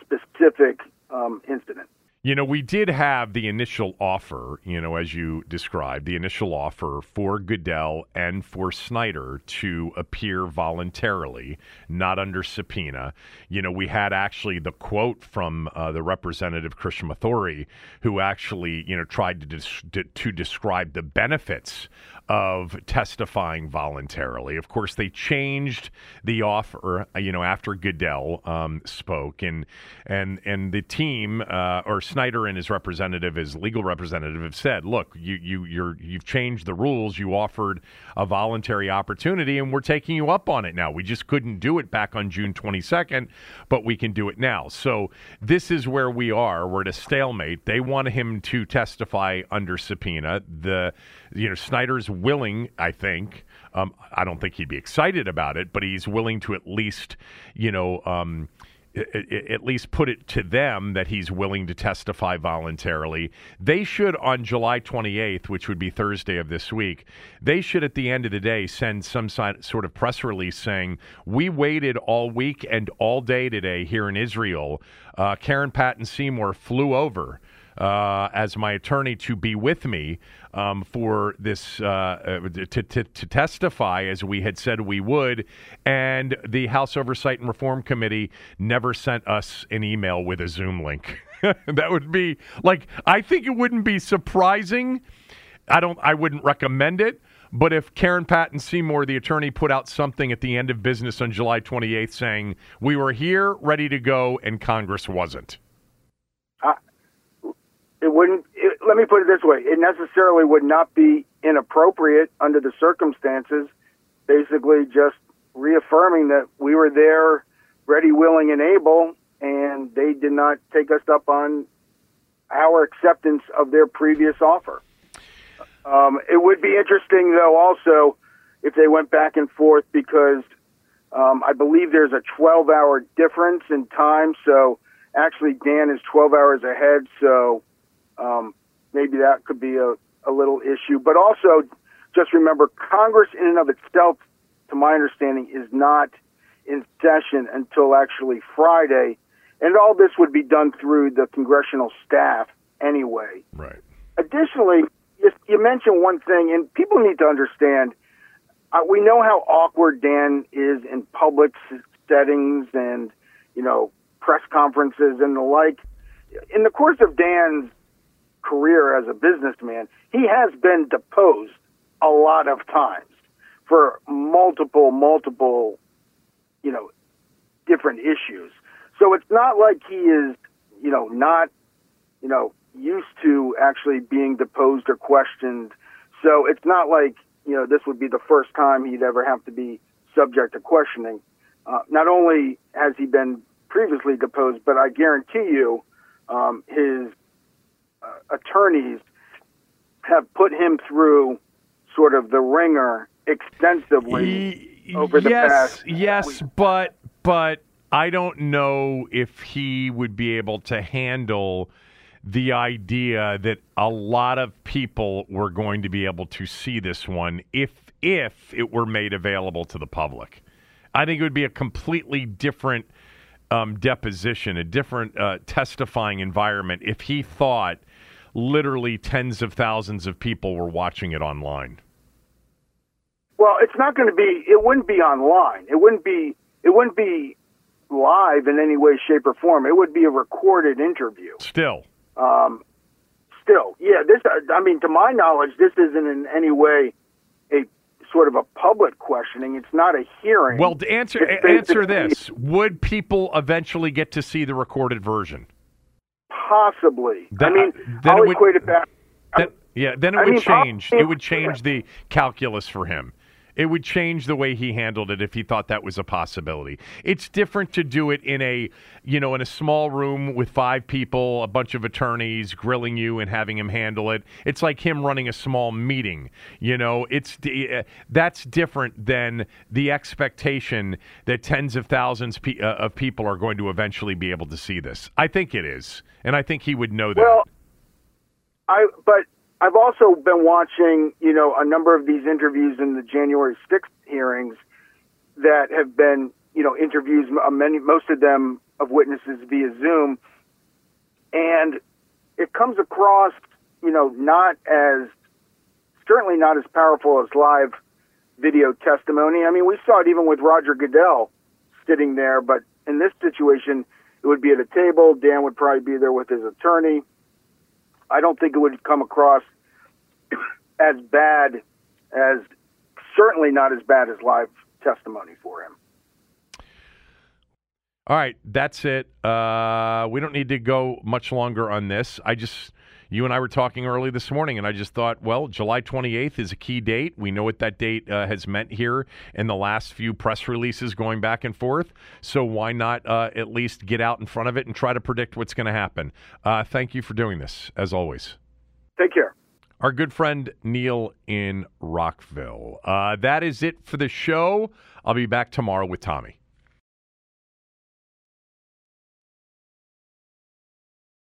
specific um, incident. You know, we did have the initial offer, you know, as you described, the initial offer for Goodell and for Snyder to appear voluntarily, not under subpoena. You know, we had actually the quote from uh, the representative Krishnamoorthi, who actually, you know, tried to, des- to describe the benefits of testifying voluntarily. Of course, they changed the offer, you know, after Goodell um, spoke, and and and the team uh, or Snyder and his representative, his legal representative, have said, "Look, you you you're you've changed the rules. You offered a voluntary opportunity, and we're taking you up on it now. We just couldn't do it back on June 22nd, but we can do it now. So this is where we are. We're at a stalemate. They want him to testify under subpoena. The you know Snyder's willing, I think. Um, I don't think he'd be excited about it, but he's willing to at least, you know, um, at least put it to them that he's willing to testify voluntarily. They should, on July 28th, which would be Thursday of this week, they should, at the end of the day, send some sort of press release saying, We waited all week and all day today here in Israel. Uh, Karen Patton Seymour flew over uh, as my attorney to be with me um, for this uh, uh, to, to, to, testify as we had said we would. And the House Oversight and Reform Committee never sent us an email with a Zoom link. [laughs] that would be like, I think it wouldn't be surprising. I don't, I wouldn't recommend it. But if Karen Patton Seymour, the attorney, put out something at the end of business on July 28th saying, we were here, ready to go, and Congress wasn't it wouldn't. It, let me put it this way: it necessarily would not be inappropriate under the circumstances. Basically, just reaffirming that we were there, ready, willing, and able, and they did not take us up on our acceptance of their previous offer. Um, it would be interesting, though, also if they went back and forth because um, I believe there's a 12 hour difference in time. So actually, Dan is 12 hours ahead. So um, maybe that could be a, a little issue. But also, just remember, Congress in and of itself, to my understanding, is not in session until actually Friday. And all this would be done through the congressional staff anyway. Right. Additionally, you, you mentioned one thing, and people need to understand. Uh, we know how awkward Dan is in public settings and, you know, press conferences and the like. In the course of Dan's career as a businessman, he has been deposed a lot of times for multiple, multiple, you know, different issues. So it's not like he is, you know, not, you know, used to actually being deposed or questioned. So it's not like, you know, this would be the first time he'd ever have to be subject to questioning. Uh, not only has he been previously deposed, but I guarantee you, um, his attorneys have put him through sort of the ringer extensively over the yes, past. Yes, week. but but I don't know if he would be able to handle the idea that a lot of people were going to be able to see this one if if it were made available to the public. I think it would be a completely different um, deposition, a different uh, testifying environment if he thought literally tens of thousands of people were watching it online. Well, it's not going to be. It wouldn't be online. It wouldn't be. It wouldn't be live in any way, shape, or form. It would be a recorded interview. Still. Um, still, yeah. This. I mean, to my knowledge, this isn't in any way a sort of a public questioning. It's not a hearing. Well, to answer answer this: Would people eventually get to see the recorded version? Possibly. That, I uh, mean, I'll it equate would, it back. That, yeah, then it I would mean, change. It would change the calculus for him. It would change the way he handled it if he thought that was a possibility. It's different to do it in a, you know, in a small room with five people, a bunch of attorneys grilling you and having him handle it. It's like him running a small meeting. You know, it's uh, that's different than the expectation that tens of thousands uh, of people are going to eventually be able to see this. I think it is, and I think he would know that. Well, I but I've also been watching, you know, a number of these interviews in the January 6th hearings that have been, you know, interviews, uh, many, most of them of witnesses via Zoom. And it comes across, you know, not as, certainly not as powerful as live video testimony. I mean, we saw it even with Roger Goodell sitting there, but in this situation, it would be at a table. Dan would probably be there with his attorney I don't think it would come across [coughs] as bad as certainly not as bad as live testimony for him. All right, that's it. Uh, we don't need to go much longer on this. I just, you and I were talking early this morning, and I just thought, well, July 28th is a key date. We know what that date uh, has meant here in the last few press releases going back and forth. So why not uh, at least get out in front of it and try to predict what's going to happen? Uh, thank you for doing this, as always. Take care. Our good friend Neil in Rockville. Uh, that is it for the show. I'll be back tomorrow with Tommy.